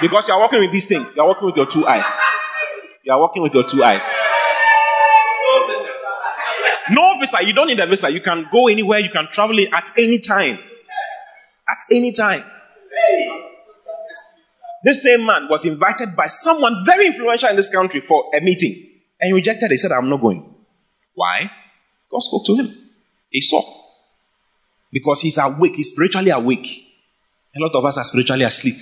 Because you are working with these things. You are working with your two eyes. You are working with your two eyes. No visa. You don't need a visa. You can go anywhere. You can travel at any time. At any time. This same man was invited by someone very influential in this country for a meeting. And he rejected. He said, I'm not going. Why? God spoke to him. He saw. Because he's awake. He's spiritually awake. A lot of us are spiritually asleep.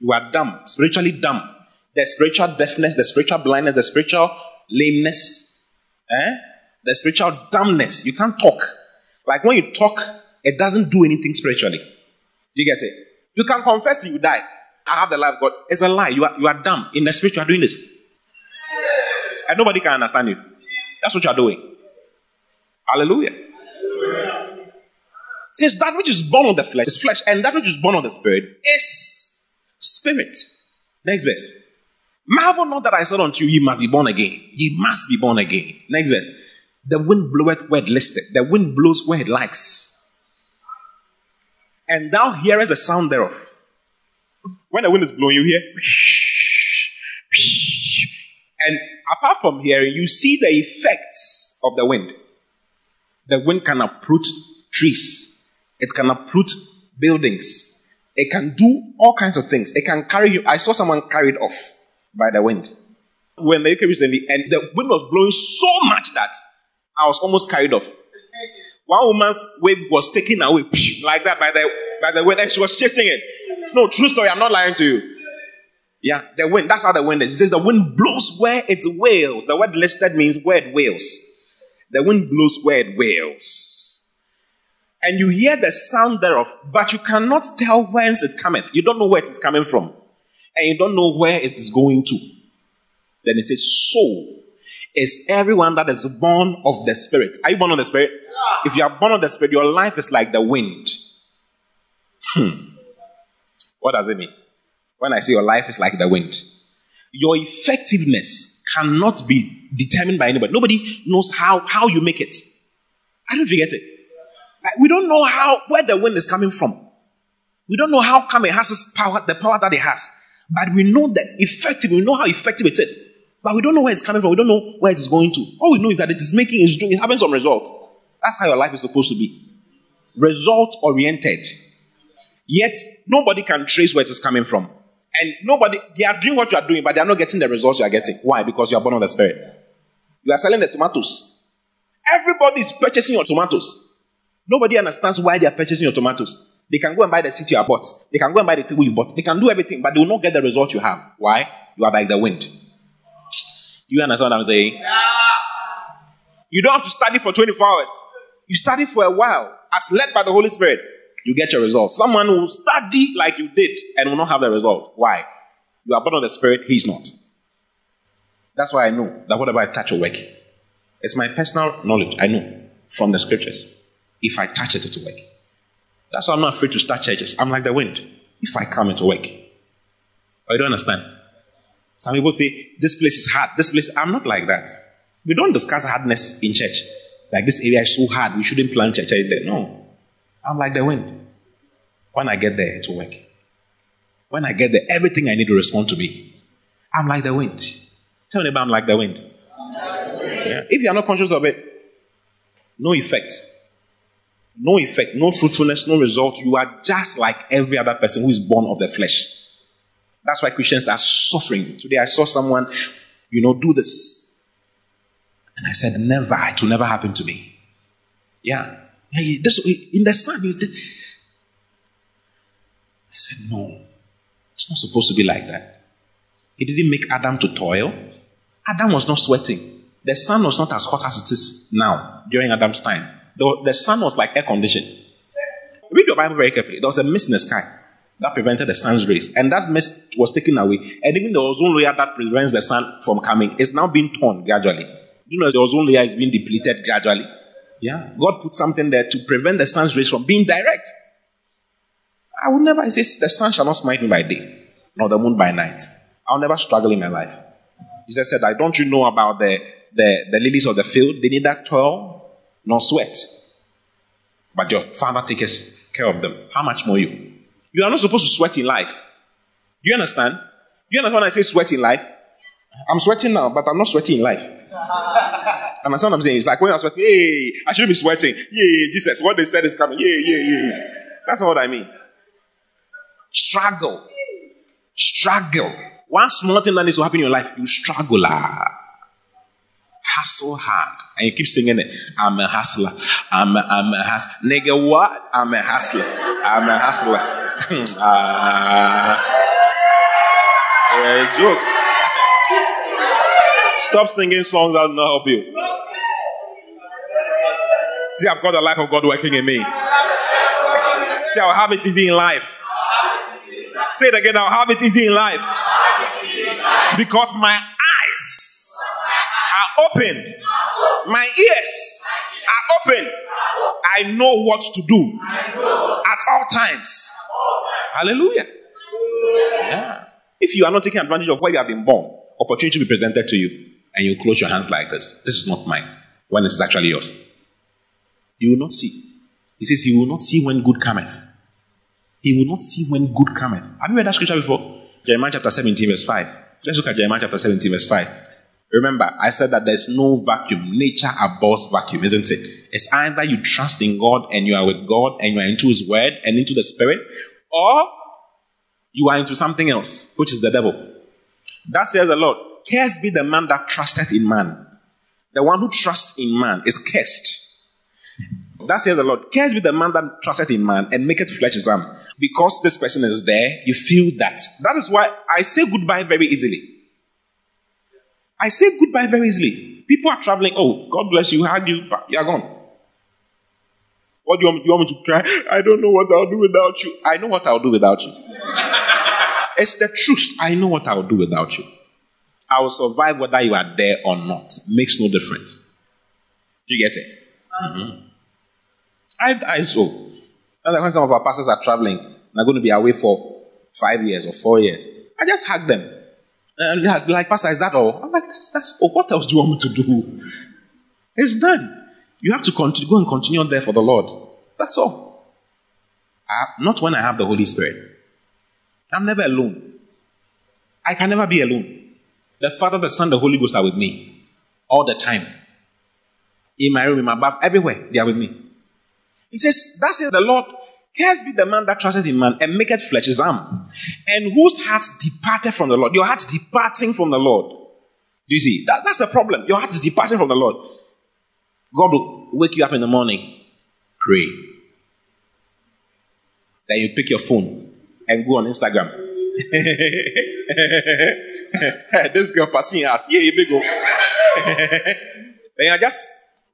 You are dumb, spiritually dumb. The spiritual deafness, the spiritual blindness, the spiritual lameness, eh? the spiritual dumbness. You can't talk. Like when you talk, it doesn't do anything spiritually. You get it? You can confess till you die. I have the life of God. It's a lie. You are, you are dumb. In the spirit, you are doing this. And nobody can understand you. That's what you are doing. Hallelujah. Since that which is born of the flesh is flesh, and that which is born of the spirit is spirit. Next verse. Marvel not that I said unto you, ye must be born again. Ye must be born again. Next verse. The wind bloweth where it listed. The wind blows where it likes. And thou hearest the sound thereof. When the wind is blowing, you hear. And apart from hearing, you see the effects of the wind. The wind can uproot trees, it can uproot buildings, it can do all kinds of things. It can carry you. I saw someone carried off by the wind. When the UK recently, and the wind was blowing so much that I was almost carried off. One woman's wig was taken away like that by the by the wind, and she was chasing it. No, true story. I'm not lying to you. Yeah, the wind. That's how the wind is. It says the wind blows where it wails. The word listed means where it wails. The wind blows where it wails. And you hear the sound thereof, but you cannot tell whence it cometh. You don't know where it is coming from. And you don't know where it is going to. Then it says, So is everyone that is born of the Spirit. Are you born of the Spirit? If you are born of the Spirit, your life is like the wind. Hmm. What does it mean? When I say your life is like the wind, your effectiveness cannot be determined by anybody. Nobody knows how, how you make it. I don't forget it. We don't know how where the wind is coming from. We don't know how come it has this power, the power that it has. But we know that effective, we know how effective it is. But we don't know where it's coming from. We don't know where it is going to. All we know is that it is making, it's doing, it having some results. That's how your life is supposed to be. Result oriented. Yet nobody can trace where it is coming from. And nobody, they are doing what you are doing, but they are not getting the results you are getting. Why? Because you are born of the Spirit. You are selling the tomatoes. Everybody is purchasing your tomatoes. Nobody understands why they are purchasing your tomatoes. They can go and buy the seat you have bought. They can go and buy the table you bought. They can do everything, but they will not get the result you have. Why? You are like the wind. Do you understand what I'm saying? Yeah. You don't have to study for 24 hours. You study for a while, as led by the Holy Spirit. You get your result. Someone will study like you did and will not have the result. Why? You are born of the Spirit, he is not. That's why I know that whatever I touch will work. It's my personal knowledge. I know from the scriptures. If I touch it, it'll work. That's why I'm not afraid to start churches. I'm like the wind. If I come, it'll work. You don't understand. Some people say, this place is hard. This place, I'm not like that. We don't discuss hardness in church. Like this area is so hard, we shouldn't plant church there. No. I'm like the wind. When I get there, it'll work. When I get there, everything I need to respond to me. I'm like the wind. Tell me about I'm like the wind. Yeah. If you are not conscious of it, no effect. No effect, no fruitfulness, no result. You are just like every other person who is born of the flesh. That's why Christians are suffering. Today I saw someone, you know, do this. And I said, never, it will never happen to me. Yeah. Hey, this, in the sun, I said, no, it's not supposed to be like that. He didn't make Adam to toil. Adam was not sweating. The sun was not as hot as it is now during Adam's time. The, sun was like air conditioned. Read your Bible very carefully. There was a mist in the sky that prevented the sun's rays, and that mist was taken away. And even the ozone layer that prevents the sun from coming is now being torn gradually. You know, the ozone layer is being depleted gradually. Yeah, God put something there to prevent the sun's rays from being direct. I will never, he says, the sun shall not smite me by day, nor the moon by night. I'll never struggle in my life. Jesus said, I don't you know about the, the, the lilies of the field? They neither toil nor sweat. But your father takes care of them. How much more you? You are not supposed to sweat in life. Do you understand? Do you understand when I say sweat in life? I'm sweating now, but I'm not sweating in life. Understand what I'm saying? It's like when I'm sweating, hey, I shouldn't be sweating. Yeah, Jesus, what they said is coming. Yeah, yeah, yeah. That's what I mean. Struggle. Struggle. One small thing that needs to happen in your life, you struggle. Ah. Hustle hard. And you keep singing it. I'm a hustler. I'm a, I'm a hustler. Nigga, what? I'm a hustler. I'm a hustler. ah. Yeah, joke. Stop singing songs that will not help you. See, I've got the life of God working in me. See, I'll have it easy in life. Say it again, I'll have it easy in life. Because my opened, my ears are open. I know what to do at all times. Hallelujah. Yeah. If you are not taking advantage of where you have been born, opportunity will be presented to you, and you close your hands like this. This is not mine. When it is actually yours. You will not see. He says, He will not see when good cometh. He will not see when good cometh. Have you read that scripture before? Jeremiah chapter 17, verse 5. Let's look at Jeremiah chapter 17, verse 5. Remember, I said that there's no vacuum. Nature abhors vacuum, isn't it? It's either you trust in God and you are with God and you are into His Word and into the Spirit, or you are into something else, which is the devil. That says the Lord. Cursed be the man that trusted in man. The one who trusts in man is cursed. That says the Lord. Cursed be the man that trusted in man and maketh flesh his arm. Because this person is there, you feel that. That is why I say goodbye very easily. I say goodbye very easily. People are traveling. Oh, God bless you. Hug you. You are gone. What do you want, you want me to cry? I don't know what I'll do without you. I know what I'll do without you. it's the truth. I know what I'll do without you. I will survive whether you are there or not. Makes no difference. Do you get it? Mm-hmm. I, I so. And like when some of our pastors are traveling are going to be away for five years or four years, I just hug them. Uh, and like, Pastor, is that all? I'm like, that's, that's oh, what else do you want me to do? It's done. You have to continue, go and continue on there for the Lord. That's all. I, not when I have the Holy Spirit. I'm never alone. I can never be alone. The Father, the Son, the Holy Ghost are with me all the time. In my room, in my bath, everywhere, they are with me. He says, That's it, the Lord. Cursed be the man that trusted in man and maketh flesh his arm, and whose heart departed from the Lord. Your heart departing from the Lord. Do you see? That, that's the problem. Your heart is departing from the Lord. God will wake you up in the morning, pray. Then you pick your phone and go on Instagram. this girl passing us. Yeah, you big then you're just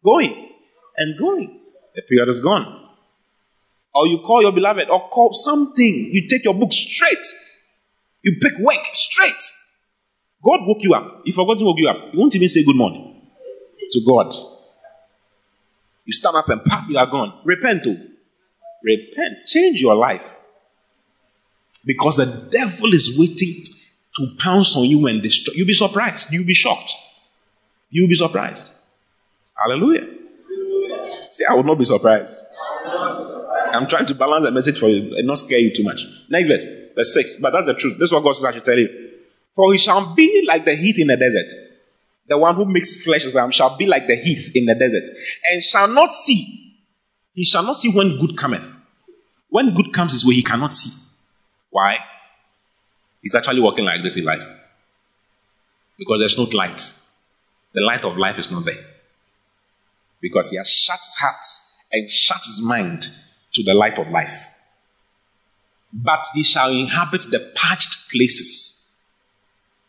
going and going. The period is gone. Or you call your beloved or call something. You take your book straight. You pick work straight. God woke you up. If forgot to woke you up, you won't even say good morning to God. You stand up and pop, you are gone. Repent, too. Repent. Change your life. Because the devil is waiting to pounce on you and destroy. You'll be surprised. You'll be shocked. You'll be surprised. Hallelujah. See, I will not be surprised. I'm trying to balance the message for you and not scare you too much. Next verse, verse 6. But that's the truth. This is what God says I should tell you. For he shall be like the heath in the desert. The one who makes flesh as I am shall be like the heath in the desert, and shall not see. He shall not see when good cometh. When good comes his way, he cannot see. Why? He's actually walking like this in life. Because there's no light. The light of life is not there. Because he has shut his heart and shut his mind to the light of life. But he shall inhabit the parched places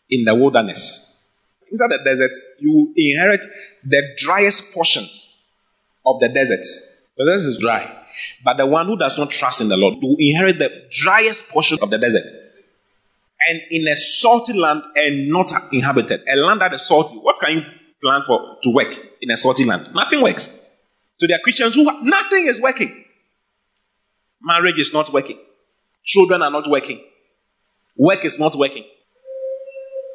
in the wilderness. Inside the desert, you inherit the driest portion of the desert. The desert is dry. But the one who does not trust in the Lord will inherit the driest portion of the desert. And in a salty land and not inhabited. A land that is salty. What can you plant for to work in a salty land? Nothing works. So there are Christians who nothing is working. Marriage is not working. Children are not working. Work is not working.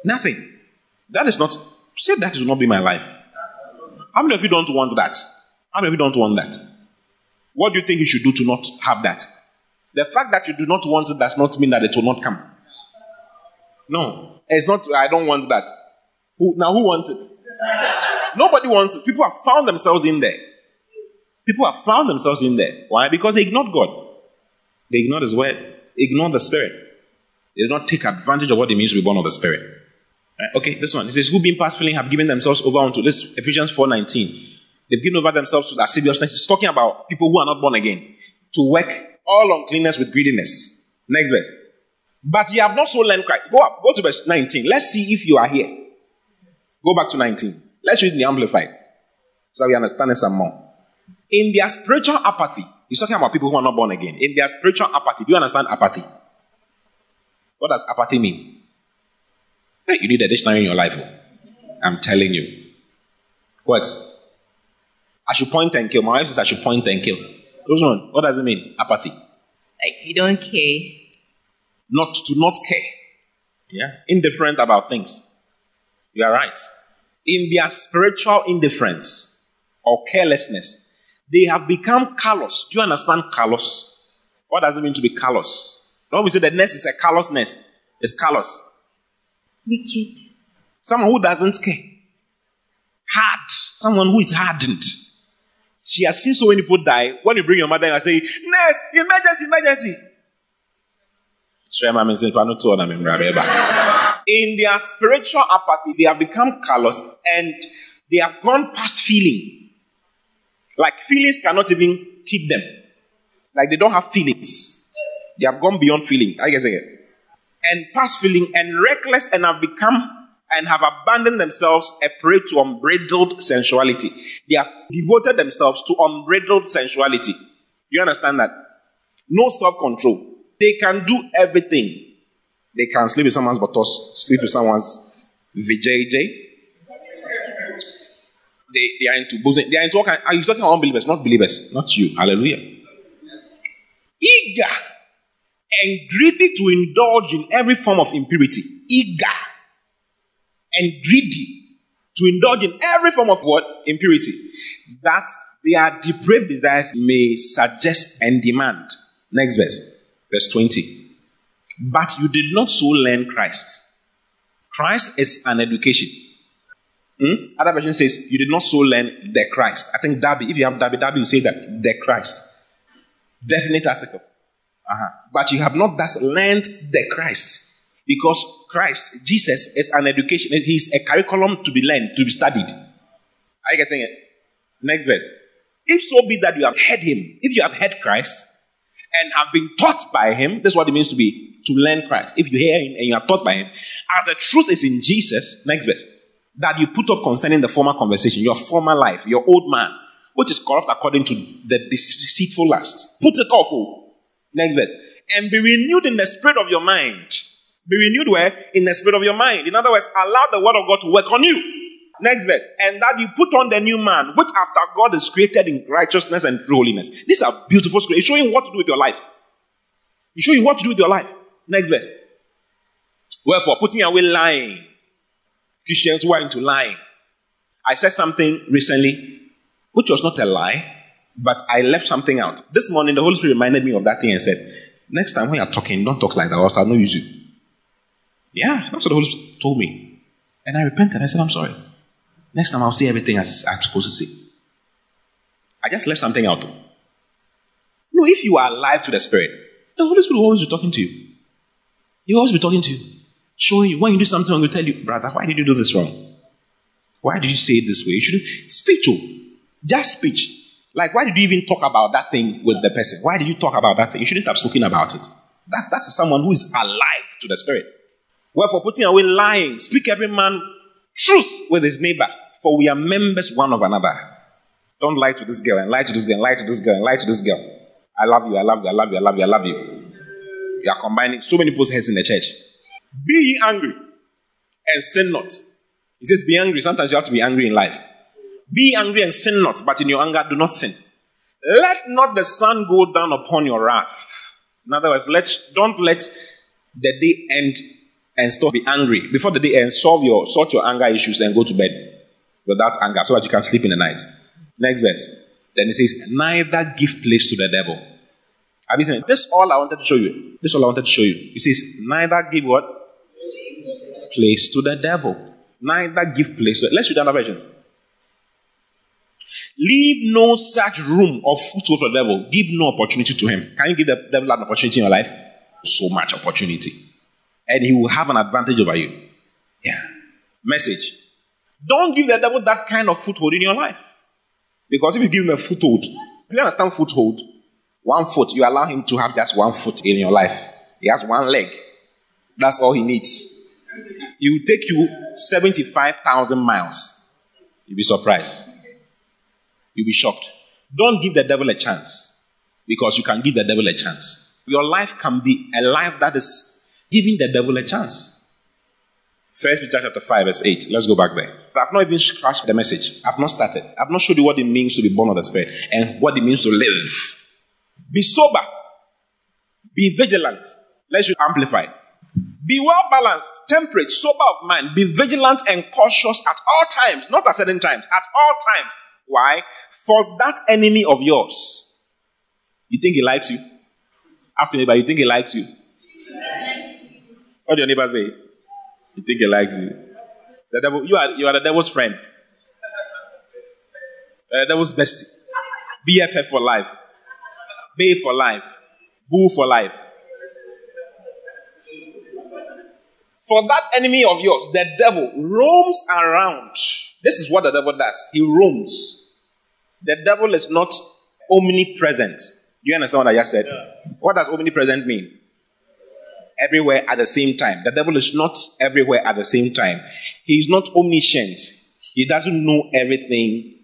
Nothing. That is not, say that will not be my life. How many of you don't want that? How many of you don't want that? What do you think you should do to not have that? The fact that you do not want it does not mean that it will not come. No, it's not, I don't want that. Who, now, who wants it? Nobody wants it. People have found themselves in there. People have found themselves in there. Why? Because they ignored God. They ignored His word, ignored the Spirit. They did not take advantage of what it means to be born of the Spirit. Right? Okay, this one. It says, Who being past feeling have given themselves over unto this Ephesians 4:19. They've given over themselves to lasciviousness. It's talking about people who are not born again. To work all uncleanness with greediness. Next verse. But ye have not so learned Christ. Go up, go to verse 19. Let's see if you are here. Go back to 19. Let's read the Amplified. So we understand it some more. In their spiritual apathy, he's talking about people who are not born again. In their spiritual apathy, do you understand apathy? What does apathy mean? Hey, you need a dictionary in your life. oh. I'm telling you. What? I should point and kill. My wife says I should point and kill. Those one, what does it mean? Apathy. Like you don't care. Not to not care. Yeah. Indifferent about things. You are right. In their spiritual indifference or carelessness, they have become callous. Do you understand callous? What does it mean to be callous? When we say the nest is a callousness, it's callous. Wicked. Someone who doesn't care. Hard. Someone who is hardened. She has seen so many people die. When you bring your mother and say, Nurse, emergency, emergency. Shrema means if I not told them, In their spiritual apathy, they have become callous and they have gone past feeling. Like feelings cannot even keep them. Like they don't have feelings. They have gone beyond feeling. I guess again. And past feeling and reckless and have become and have abandoned themselves a prey to unbridled sensuality. They have devoted themselves to unbridled sensuality. You understand that? No self control. They can do everything. They can sleep with someone's buttocks, sleep with someone's VJJ. They, they are into bosom. They are into all kind. Are you talking about unbelievers, not believers? Not you. Hallelujah. Eager and greedy to indulge in every form of impurity. Eager and greedy to indulge in every form of what? Impurity. That their depraved desires may suggest and demand. Next verse, verse 20. But you did not so learn Christ. Christ is an education. Hmm? Other version says, You did not so learn the Christ. I think Darby, if you have Darby, Darby will say that the Christ. Definite article. Uh-huh. But you have not thus learned the Christ. Because Christ, Jesus, is an education. He's a curriculum to be learned, to be studied. Are you getting it? Next verse. If so be that you have heard him, if you have heard Christ and have been taught by him, that's what it means to be, to learn Christ. If you hear him and you are taught by him, as the truth is in Jesus, next verse, that you put up concerning the former conversation, your former life, your old man, which is corrupt according to the deceitful lust. Put it off. Oh. Next verse. And be renewed in the spirit of your mind. Be renewed where? In the spirit of your mind. In other words, allow the word of God to work on you. Next verse. And that you put on the new man, which after God is created in righteousness and holiness. These are beautiful scriptures. It's showing what to do with your life. It's showing what to do with your life. Next verse. Wherefore, putting away lying. Christians who are into lying. I said something recently, which was not a lie, But I left something out. This morning, the Holy Spirit reminded me of that thing and said, Next time when you're talking, don't talk like that, or else I'll not use you. Yeah, that's what the Holy Spirit told me. And I repented. I said, I'm sorry. Next time I'll say everything as I'm supposed to say. I just left something out. No, if you are alive to the Spirit, the Holy Spirit will always be talking to you. He will always be talking to you, showing you. When you do something wrong, will tell you, brother, why did you do this wrong? Why did you say it this way? You shouldn't speak to. Just speech. Like, why did you even talk about that thing with the person? Why did you talk about that thing? You shouldn't have spoken about it. That's, that's someone who is alive to the Spirit. Wherefore, putting away lying, speak every man truth with his neighbor, for we are members one of another. Don't lie to this girl and lie to this girl and lie to this girl and lie to this girl. I love you, I love you, I love you, I love you, I love you. You are combining so many heads in the church. Be ye angry and sin not. He says, Be angry. Sometimes you have to be angry in life. Be angry and sin not, but in your anger, do not sin. Let not the sun go down upon your wrath. In other words, let don't let the day end and stop be angry. Before the day ends, solve your sort your anger issues and go to bed without anger so that you can sleep in the night. Next verse. Then it says, Neither give place to the devil. Have you seen it? This is all I wanted to show you. This is all I wanted to show you. It says, Neither give what? Place to the devil. Neither give place Let's read other versions. Leave no such room or foothold for the devil. Give no opportunity to him. Can you give the devil an opportunity in your life? So much opportunity. And he will have an advantage over you. Yeah. Message. Don't give the devil that kind of foothold in your life. Because if you give him a foothold, you understand foothold? One foot, you allow him to have just one foot in your life. He has one leg. That's all he needs. He will take you 75,000 miles. You'll be surprised. You'll be shocked. Don't give the devil a chance because you can give the devil a chance. Your life can be a life that is giving the devil a chance. First Peter chapter 5, verse 8. Let's go back there. I've not even scratched the message. I've not started. I've not showed you what it means to be born of the Spirit and what it means to live. Be sober. Be vigilant. Let's amplify. Be well balanced, temperate, sober of mind. Be vigilant and cautious at all times, not at certain times, at all times. Why? For that enemy of yours. You think he likes you? Ask your neighbor, you think he likes you? What do your neighbor say? You think he likes you? The devil, you are, you are the devil's friend. The devil's bestie. BFF for life. Bay for life. Boo for life. For that enemy of yours, the devil roams around. This is what the devil does. He roams. The devil is not omnipresent. Do you understand what I just said? Yeah. What does omnipresent mean? Everywhere at the same time. The devil is not everywhere at the same time. He is not omniscient. He doesn't know everything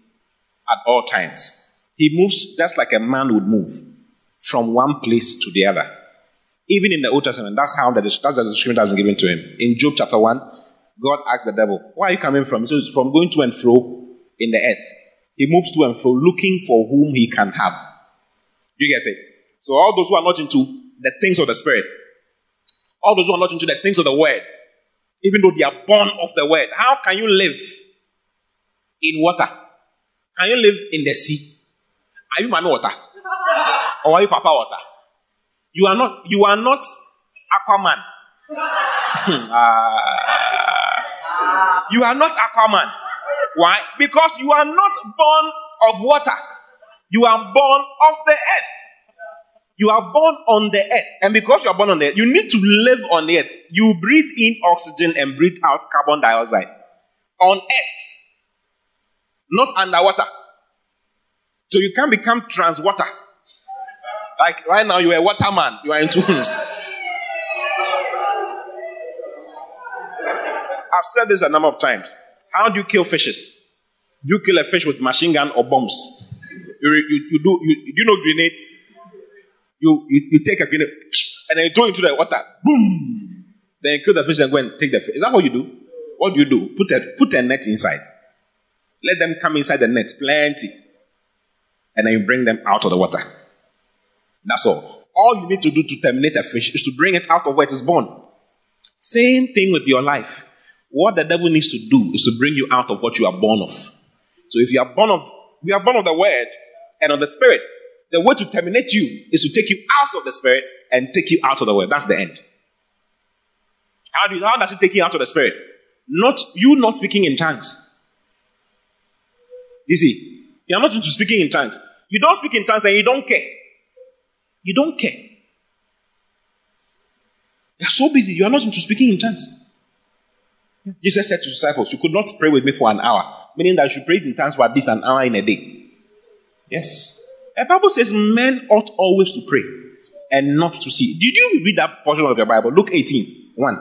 at all times. He moves just like a man would move from one place to the other. Even in the Old Testament, that's how the, that's the description that's given to him. In Job chapter 1, God asked the devil, Where are you coming from? He says, From going to and fro in the earth. He moves to and fro looking for whom he can have. You get it? So, all those who are not into the things of the Spirit, all those who are not into the things of the Word, even though they are born of the Word, how can you live in water? Can you live in the sea? Are you man water? Or are you papa water? You are not, you are not Aquaman. uh, you are not Aquaman. Why? Because you are not born of water. You are born of the earth. You are born on the earth. And because you are born on the earth, you need to live on the earth. You breathe in oxygen and breathe out carbon dioxide. On earth. Not underwater. So you can't become transwater. Like right now, you are a waterman. You are into. I've said this a number of times. How do you kill fishes? Do you kill a fish with machine gun or bombs? You, you, you do you, you know grenade? You, you you take a grenade and then you throw it into the water. Boom! Then you kill the fish and go and take the fish. Is that what you do? What do you do? Put a put a net inside. Let them come inside the net, plenty. And then you bring them out of the water. That's all. All you need to do to terminate a fish is to bring it out of where it is born. Same thing with your life. What the devil needs to do is to bring you out of what you are born of. So if you are born of, we are born of the word, and of the Spirit. The way to terminate you is to take you out of the Spirit and take you out of the Word. That's the end. How, do you, how does it take you out of the Spirit? Not you not speaking in tongues. You see, you are not into speaking in tongues. You don't speak in tongues and you don't care. You don't care. You are so busy, you are not into speaking in tongues. Jesus said to his disciples, You could not pray with me for an hour, meaning that you should pray in tongues for at least an hour in a day. Yes. The Bible says men ought always to pray and not to see. Did you read that portion of your Bible? Luke 18 1.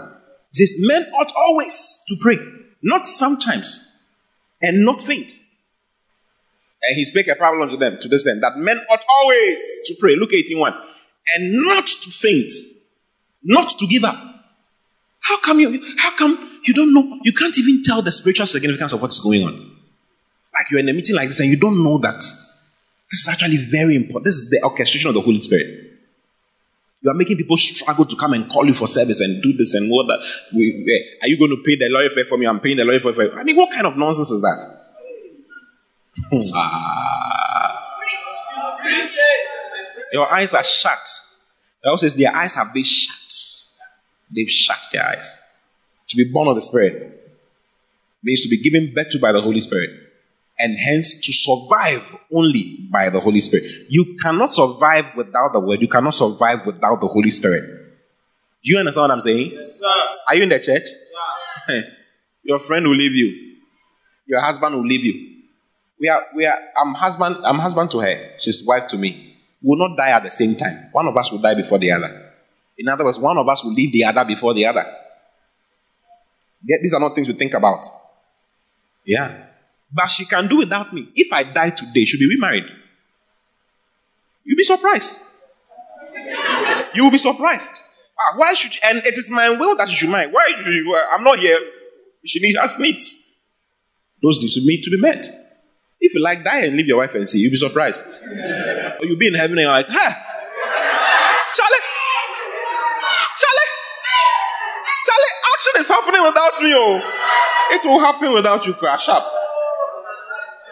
It says, Men ought always to pray, not sometimes, and not faint. And he spake a parable unto them to this end that men ought always to pray. Luke 18 1. And not to faint, not to give up. How come you how come you don't know? You can't even tell the spiritual significance of what's going on. Like you're in a meeting like this and you don't know that this is actually very important. This is the orchestration of the Holy Spirit. You are making people struggle to come and call you for service and do this and what that. We, eh, are you going to pay the lawyer fee for me? I'm paying the lawyer fee for you. I mean, what kind of nonsense is that? Ah. Your eyes are shut. The Bible says their eyes have been shut. They've shut their eyes. To be born of the Spirit means to be given birth to by the Holy Spirit and hence to survive only by the Holy Spirit. You cannot survive without the Word. You cannot survive without the Holy Spirit. Do you understand what I'm saying? Yes, sir. Are you in the church? Yeah. Your friend will leave you. Your husband will leave you. We are, we are, I'm husband, I'm husband to her. She's wife to me. We will not die at the same time. One of us will die before the other. In other words, one of us will leave the other before the other. These are not things we think about. Yeah. But she can do without me. If I die today, should be remarried. You'll be surprised. You will be surprised. Ah, why should you, and it is my will that she should marry. Why I'm not here. She needs us needs. Those needs to be to be met. If you like, die and leave your wife and see. You'll be surprised. or you'll be in heaven and you're like, huh? Charlie, Charlie, Charlie, action is happening without me. Oh, it will happen without you. Crash up.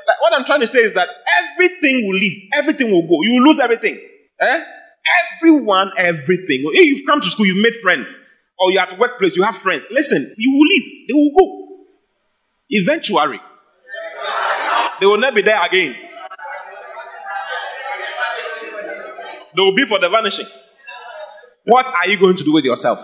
Like what I'm trying to say is that everything will leave, everything will go. You will lose everything. Eh? Everyone, everything. If you've come to school, you've made friends, or you're at workplace, you have friends. Listen, you will leave, they will go. Eventually, they will never be there again. They will be for the vanishing. What are you going to do with yourself?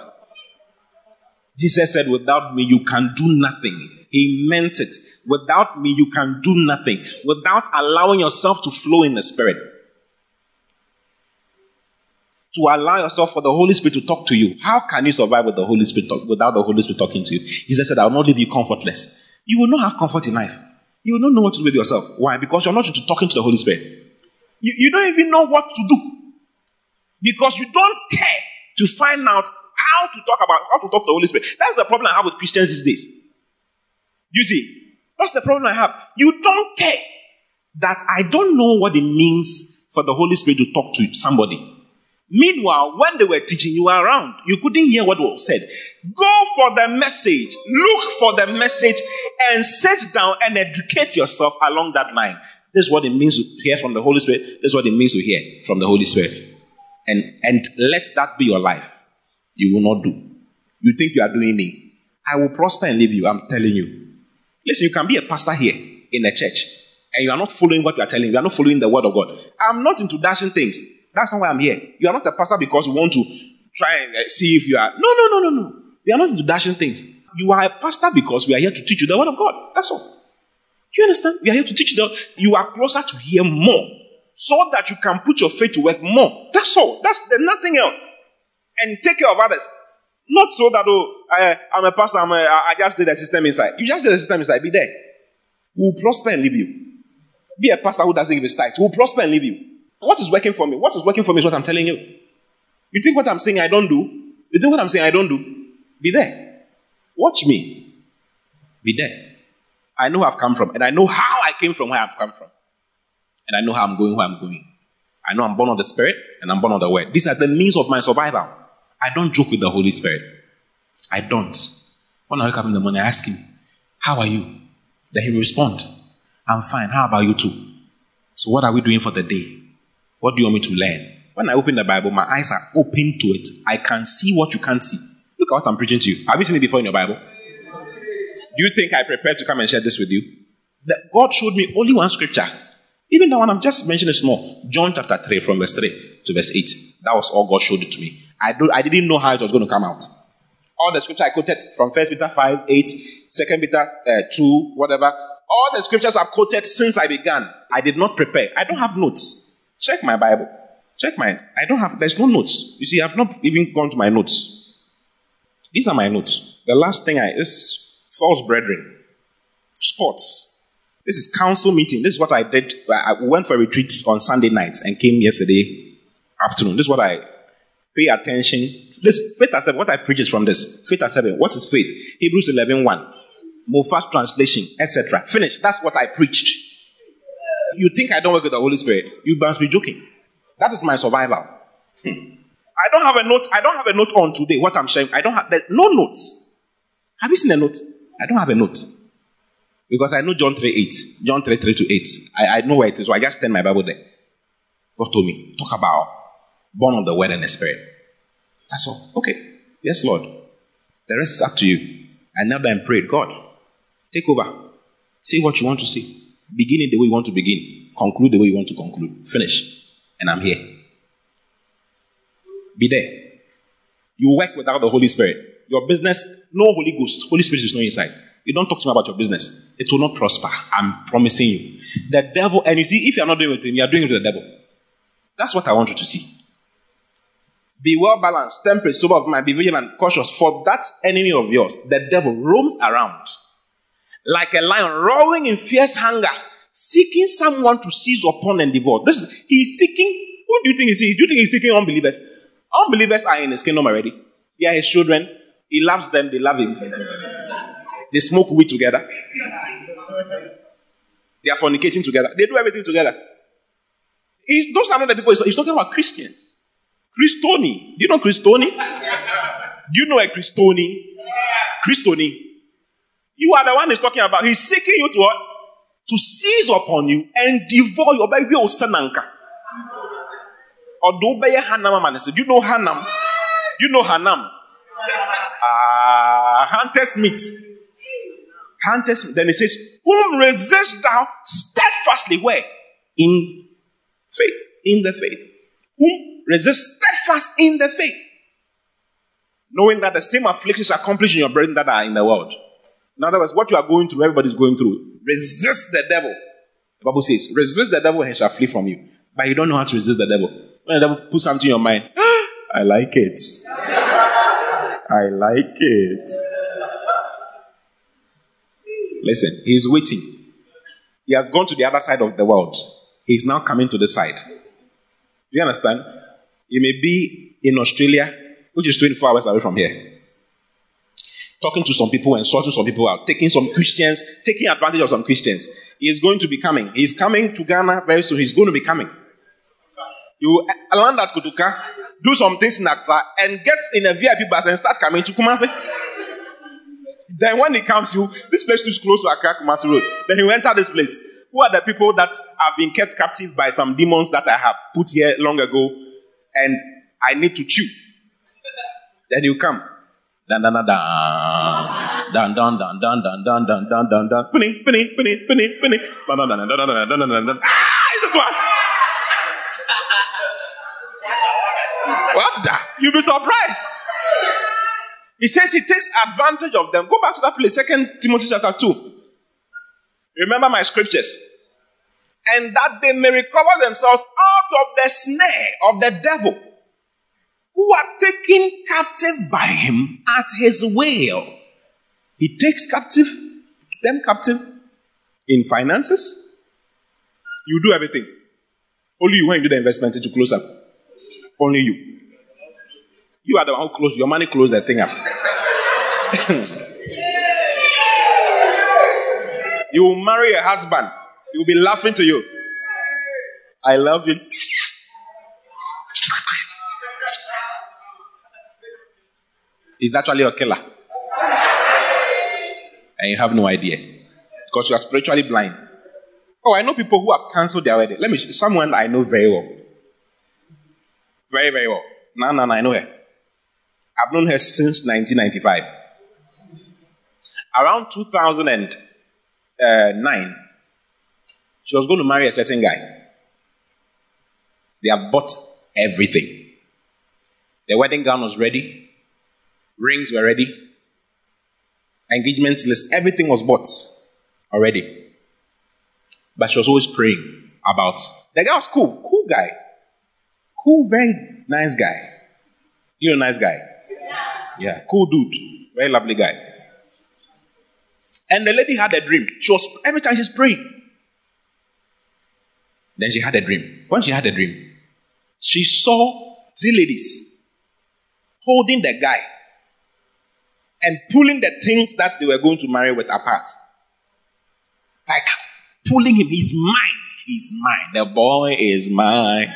Jesus said, Without me, you can do nothing. He meant it. Without me, you can do nothing. Without allowing yourself to flow in the Spirit. To allow yourself for the Holy Spirit to talk to you. How can you survive with the Holy Spirit talk, without the Holy Spirit talking to you? Jesus said, I will not leave you comfortless. You will not have comfort in life. You don't know what to do with yourself. Why? Because you're not talking to the Holy Spirit. You, you don't even know what to do. Because you don't care to find out how to talk about how to talk to the Holy Spirit. That's the problem I have with Christians these days. You see, that's the problem I have. You don't care that I don't know what it means for the Holy Spirit to talk to somebody. Meanwhile, when they were teaching you were around, you couldn't hear what was said. Go for the message, look for the message, and sit down and educate yourself along that line. This is what it means to hear from the Holy Spirit. This is what it means to hear from the Holy Spirit. And, and let that be your life. You will not do. You think you are doing it. I will prosper and leave you. I'm telling you. Listen, you can be a pastor here in a church, and you are not following what you are telling. You are not following the word of God. I'm not into dashing things. That's not why I'm here. You are not a pastor because you want to try and uh, see if you are. No, no, no, no, no. We are not into dashing things. You are a pastor because we are here to teach you the word of God. That's all. Do you understand? We are here to teach you that you are closer to hear more so that you can put your faith to work more. That's all. That's there's nothing else. And take care of others. Not so that, oh, I, am a pastor, I'm a, I just did a system inside. You just did a system inside, be there. We'll prosper and leave you. Be a pastor who doesn't give his tithe. We'll prosper and leave you. What is working for me? What is working for me is what I'm telling you. You think what I'm saying I don't do? You think what I'm saying I don't do? Be there. Watch me. Be there. I know where I've come from, and I know how I came from where I've come from. And I know how I'm going where I'm going. I know I'm born of the Spirit and I'm born of the Word. These are the means of my survival. I don't joke with the Holy Spirit. I don't. When I wake up in the morning, I ask him, How are you? Then he will respond, I'm fine. How about you too? So, what are we doing for the day? What do you want me to learn? When I open the Bible, my eyes are open to it. I can see what you can't see. Look at what I'm preaching to you. Have you seen it before in your Bible? Do you think I prepared to come and share this with you? That God showed me only one scripture. Even the one I've just mentioned is small. John chapter 3, from verse 3 to verse 8. That was all God showed it to me. I, don't, I didn't know how it was going to come out. All the scripture I quoted from 1 Peter 5, 8, 2 Peter uh, 2, whatever. All the scriptures I've quoted since I began. I did not prepare. I don't have notes. Check my Bible. Check mine. I don't have, there's no notes. You see, I've not even gone to my notes. These are my notes. The last thing I, is false brethren. Sports. This is council meeting. This is what I did. I went for a retreat on Sunday nights and came yesterday afternoon. This is what I pay attention. This faith as what I preach is from this. Faith seven. What is faith? Hebrews 11 1. Moffatt translation, etc. Finish. That's what I preached. You think I don't work with the Holy Spirit? You must be joking. That is my survival. Hmm. I don't have a note. I don't have a note on today. What I'm sharing, I don't have no notes. Have you seen a note? I don't have a note because I know John three eight, John three three to eight. I, I know where it is, so I just turn my Bible there. God told me talk about born of the Word and the Spirit. That's all. Okay. Yes, Lord. The rest is up to you. I knelt down and prayed. God, take over. See what you want to see. Begin it the way you want to begin. Conclude the way you want to conclude. Finish and I'm here. Be there. You work without the Holy Spirit. Your business, no Holy Ghost. Holy Spirit is not inside. You don't talk to me about your business. It will not prosper. I'm promising you. The devil, and you see, if you're not doing it him, you're doing it with the devil. That's what I want you to see. Be well balanced, temperate, sober of mind, be vigilant, cautious. For that enemy of yours, the devil, roams around like a lion, roaring in fierce hunger seeking someone to seize upon and devour. This is, he's seeking, who do you think he sees? Do you think he's seeking unbelievers? Unbelievers are in his kingdom already. They are his children. He loves them, they love him. They smoke weed together. They are fornicating together. They do everything together. He, those are not the people he's, he's talking about Christians. Christoni. Do you know Christoni? Do you know a Christoni? Christoni. You are the one he's talking about. He's seeking you to what? to seize upon you and devour your baby or sananka. Although by Hanam said, You know Hanam? You know Hanam? Ah, uh, hunters meat. Hunters meat. Then he says, Whom resist thou steadfastly? Where? In faith. In the faith. Whom resist steadfast in the faith. Knowing that the same afflictions accomplished in your brethren that are in the world. In other words, what you are going through, everybody's going through. Resist the devil. The Bible says, resist the devil and he shall flee from you. But you don't know how to resist the devil. When the devil puts something in your mind, I like it. I like it. Listen, he's waiting. He has gone to the other side of the world. He's now coming to the side. Do you understand? You may be in Australia, which is 24 hours away from here talking to some people and sorting some people out, taking some Christians, taking advantage of some Christians. He is going to be coming. He's coming to Ghana very soon. He's going to be coming. You land at Kotoka, do some things in Accra, and get in a VIP bus and start coming to Kumasi. Then when he comes, you this place is close to Accra Kumasi Road. Then he will enter this place. Who are the people that have been kept captive by some demons that I have put here long ago, and I need to chew? Then you come. Dan dan dan dan dan dan dan dan dan dan dan dan dan Penny, penny, penny, penny, penny. Dan dan dan dan dan dan dan dan dan. Ah, is this one? What the? You'll be surprised. He says he takes advantage of them. Go back to that place, Second Timothy chapter 2. Remember my scriptures. And that they may recover themselves out of the snare of the devil who are taken captive by him at his will. He takes captive them captive in finances. You do everything. Only you when you do the investment to close up. Only you. You are the one who close your money close that thing up. you will marry a husband. He will be laughing to you. I love you. Is actually a killer. And you have no idea. Because you are spiritually blind. Oh, I know people who have cancelled their wedding. Let me show someone I know very well. Very, very well. No, no, no, I know her. I've known her since 1995. Around 2009, she was going to marry a certain guy. They have bought everything. The wedding gown was ready, rings were ready, engagement list, everything was bought already. But she was always praying about the guy was cool, cool guy. Cool, very nice guy. You're a nice guy. Yeah, cool dude. Very lovely guy. And the lady had a dream. She was every time she's praying. Then she had a dream. When she had a dream, she saw three ladies holding the guy and pulling the things that they were going to marry with apart. Like pulling him. He's mine. He's mine. The boy is mine.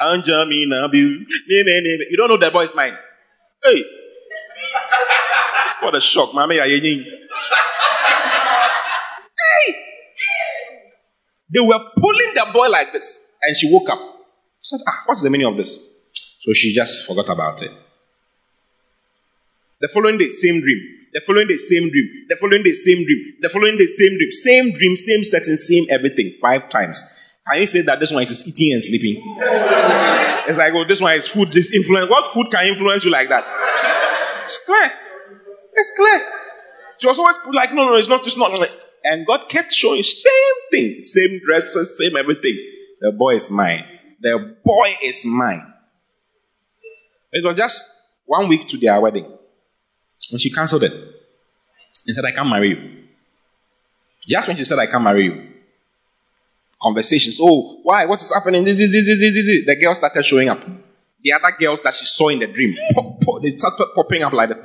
You don't know the boy is mine. Hey. What a shock. Mommy, Hey. They were pulling the boy like this. And she woke up. She said, Ah, what's the meaning of this? So she just forgot about it. The following day, same dream. The following day, same dream. The following day, same dream. The following day, same dream. Same dream, same setting, same everything. Five times. Can you say that this one is eating and sleeping? it's like, oh, this one is food, this influence. What food can influence you like that? It's clear. It's clear. She was always like, no, no, it's not, it's not. And God kept showing same thing, same dresses, same everything. The boy is mine. The boy is mine. It was just one week to their wedding. And she cancelled it. And said, I can't marry you. Just when she said, I can't marry you. Conversations. Oh, why? What is happening? This, this, this, this, this. The girl started showing up. The other girls that she saw in the dream, pop, pop, they started popping up like that.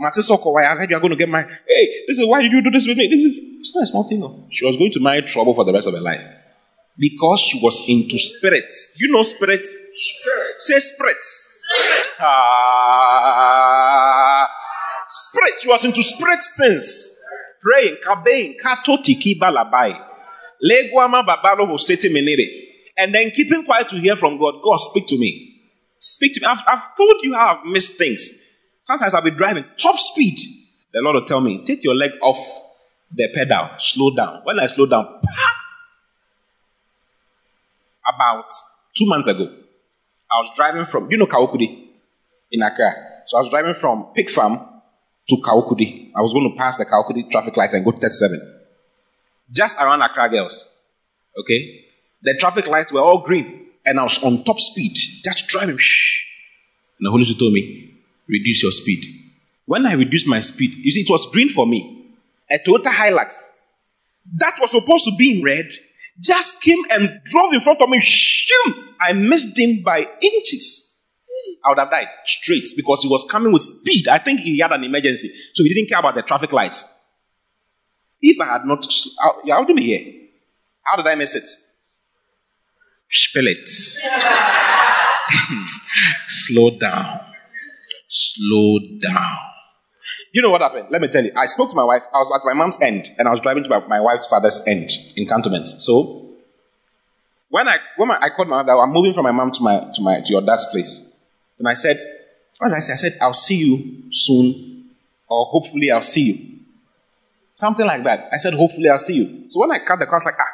Matisoko, why I heard you are going to get married. Hey, this is why did you do this with me? This is it's not a small thing. No. She was going to marry trouble for the rest of her life because she was into spirits. You know spirits? Spirit. Say spirits. Ah, spirit. She was into spirit things. Praying, kabein, katoti kibalabai. Leguama babalo hosete menere. And then keeping quiet to hear from God. God, speak to me. Speak to me. I've, I've told you how I've missed things. Sometimes I'll be driving top speed. The Lord will tell me, take your leg off the pedal, slow down. When I slow down, about two months ago, I was driving from, you know Kawukudi in Accra? So I was driving from Pig Farm to Kawukudi. I was going to pass the Kawukudi traffic light and go to 37. Just around Accra girls. Okay? The traffic lights were all green. And I was on top speed, just driving. Shh. And the Holy Spirit told me, reduce your speed. When I reduced my speed, you see, it was green for me. A Toyota Hilux that was supposed to be in red just came and drove in front of me. Shoom! I missed him by inches. I would have died straight because he was coming with speed. I think he had an emergency, so he didn't care about the traffic lights. If I had not, I would be here. How did I miss it? Spill it. Slow down. Slow down. You know what happened? Let me tell you. I spoke to my wife. I was at my mom's end, and I was driving to my, my wife's father's end in Cantonment. So when I when my, I called my mother, I'm moving from my mom to my to my to your dad's place. And I said, did I say? I said, I'll see you soon, or hopefully I'll see you. Something like that. I said, hopefully I'll see you. So when I cut the car, I was like, ah,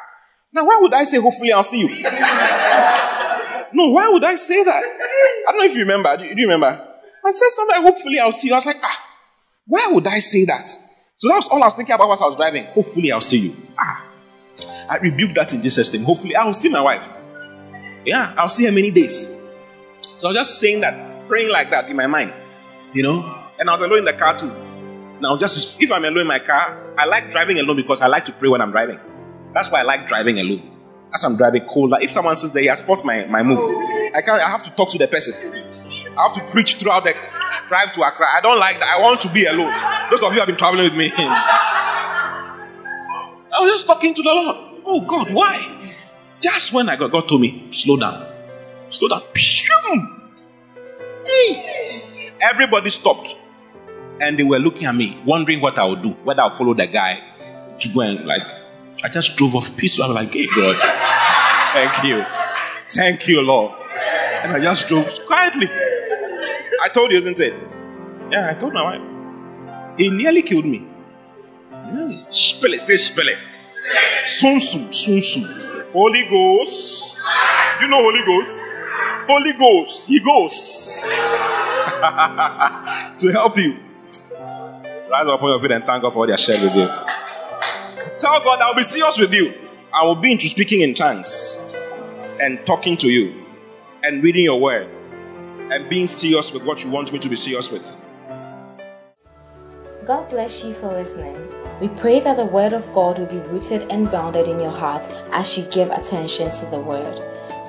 now why would I say hopefully I'll see you? no, why would I say that? I don't know if you remember. Do you, remember? I said something, hopefully I'll see you. I was like, ah, why would I say that? So that's all I was thinking about as I was driving. Hopefully, I'll see you. Ah, I rebuke that in Jesus' name. Hopefully, I'll see my wife. Yeah, I'll see her many days. So I was just saying that, praying like that in my mind, you know. And I was alone in the car too. Now, just if I'm alone in my car, I like driving alone because I like to pray when I'm driving. That's why I like driving alone. As I'm driving cold, like if someone says that he has spot my, my move, I can't. I have to talk to the person. I have to preach throughout the drive to Accra. I don't like that. I want to be alone. Those of you have been traveling with me. I was just talking to the Lord. Oh God, why? Just when I got God told me, slow down. Slow down. Everybody stopped. And they were looking at me, wondering what I would do, whether I'll follow the guy to go and like. I just drove off peacefully. I was like, hey, God, thank you. Thank you, Lord. And I just drove quietly. I told you, isn't it? Yeah, I told my wife. He nearly killed me. Spill it, say spill it. Soon. Holy Ghost. You know Holy Ghost? Holy Ghost. He goes to help you. Rise up on your feet and thank God for what He has shared with you. Tell God, I'll be serious with you. I will be into speaking in tongues and talking to you and reading your word and being serious with what you want me to be serious with. God bless you for listening. We pray that the Word of God will be rooted and grounded in your heart as you give attention to the Word.